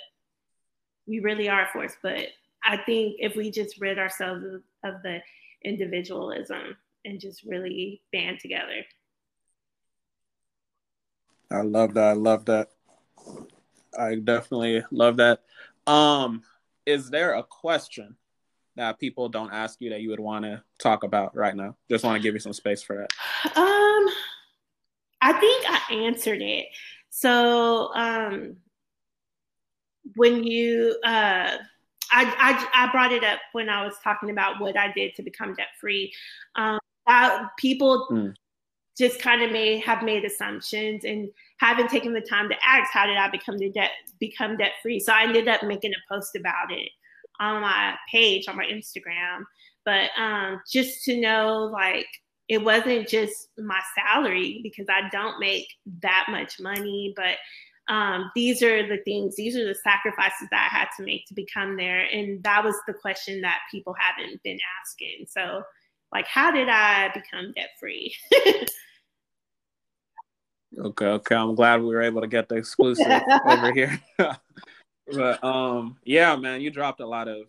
[SPEAKER 2] we really are a force. But I think if we just rid ourselves of, of the individualism and just really band together.
[SPEAKER 1] I love that. I love that. I definitely love that. Um, is there a question that people don't ask you that you would want to talk about right now? Just want to give you some space for that.
[SPEAKER 2] Um, I think I answered it. So, um, when you, uh, I, I, I brought it up when I was talking about what I did to become debt free. Um, people mm. just kind of may have made assumptions and haven't taken the time to ask, how did I become the debt become debt free? So I ended up making a post about it on my page on my Instagram. But um, just to know, like, it wasn't just my salary because I don't make that much money, but um, these are the things, these are the sacrifices that I had to make to become there. And that was the question that people haven't been asking. So, like, how did I become debt free?
[SPEAKER 1] okay, okay. I'm glad we were able to get the exclusive over here. but um, yeah, man, you dropped a lot of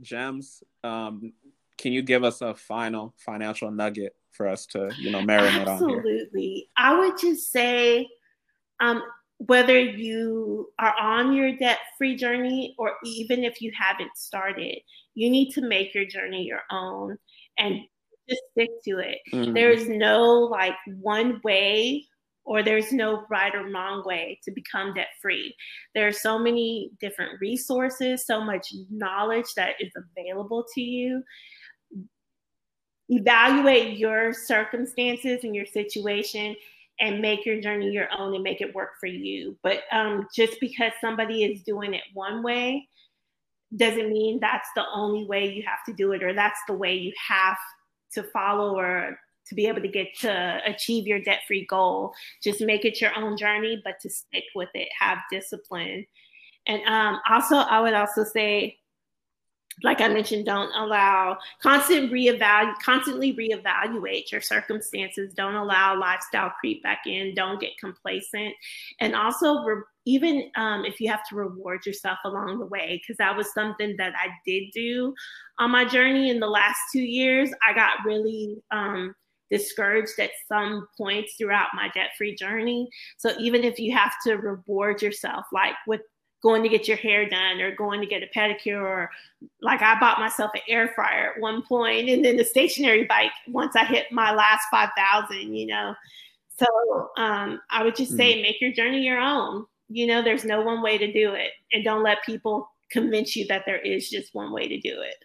[SPEAKER 1] gems. Um, can you give us a final financial nugget for us to, you know, marinate
[SPEAKER 2] Absolutely. on Absolutely. I would just say, um, whether you are on your debt free journey or even if you haven't started, you need to make your journey your own and just stick to it. Mm-hmm. There's no like one way or there's no right or wrong way to become debt free. There are so many different resources, so much knowledge that is available to you. Evaluate your circumstances and your situation and make your journey your own and make it work for you. But um, just because somebody is doing it one way doesn't mean that's the only way you have to do it or that's the way you have to follow or to be able to get to achieve your debt free goal. Just make it your own journey, but to stick with it, have discipline. And um, also, I would also say, like I mentioned, don't allow constant reevaluate, constantly reevaluate your circumstances. Don't allow lifestyle creep back in. Don't get complacent, and also re- even um, if you have to reward yourself along the way, because that was something that I did do on my journey in the last two years. I got really um, discouraged at some points throughout my debt free journey. So even if you have to reward yourself, like with going to get your hair done or going to get a pedicure or like I bought myself an air fryer at one point and then the stationary bike once I hit my last 5,000, you know. So um, I would just say mm. make your journey your own. You know, there's no one way to do it. And don't let people convince you that there is just one way to do it.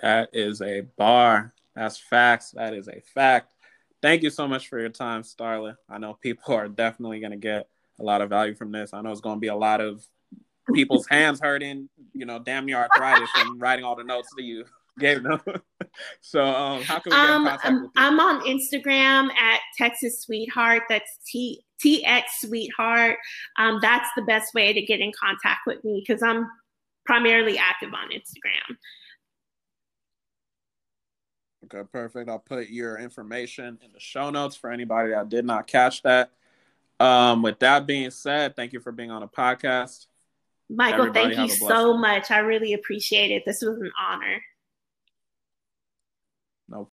[SPEAKER 1] That is a bar. That's facts. That is a fact. Thank you so much for your time, Starla. I know people are definitely going to get a lot of value from this. I know it's going to be a lot of people's hands hurting, you know, damn near arthritis from writing all the notes that you gave them. so, um, how can we get um, in contact with you?
[SPEAKER 2] I'm on Instagram at Texas Sweetheart. That's T TX Sweetheart. Um, that's the best way to get in contact with me because I'm primarily active on Instagram.
[SPEAKER 1] Okay, perfect. I'll put your information in the show notes for anybody that did not catch that. Um, with that being said, thank you for being on the podcast.
[SPEAKER 2] Michael, Everybody thank you so much. I really appreciate it. This was an honor.
[SPEAKER 1] No.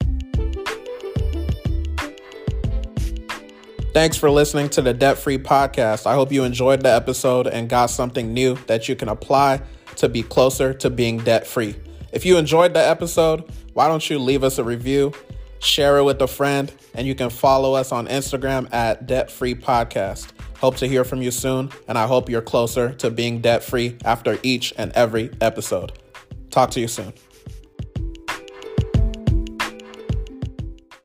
[SPEAKER 3] Thanks for listening to the Debt Free Podcast. I hope you enjoyed the episode and got something new that you can apply to be closer to being debt free. If you enjoyed the episode, why don't you leave us a review, share it with a friend, and you can follow us on Instagram at Debt Free Podcast. Hope to hear from you soon, and I hope you're closer to being debt free after each and every episode. Talk to you soon.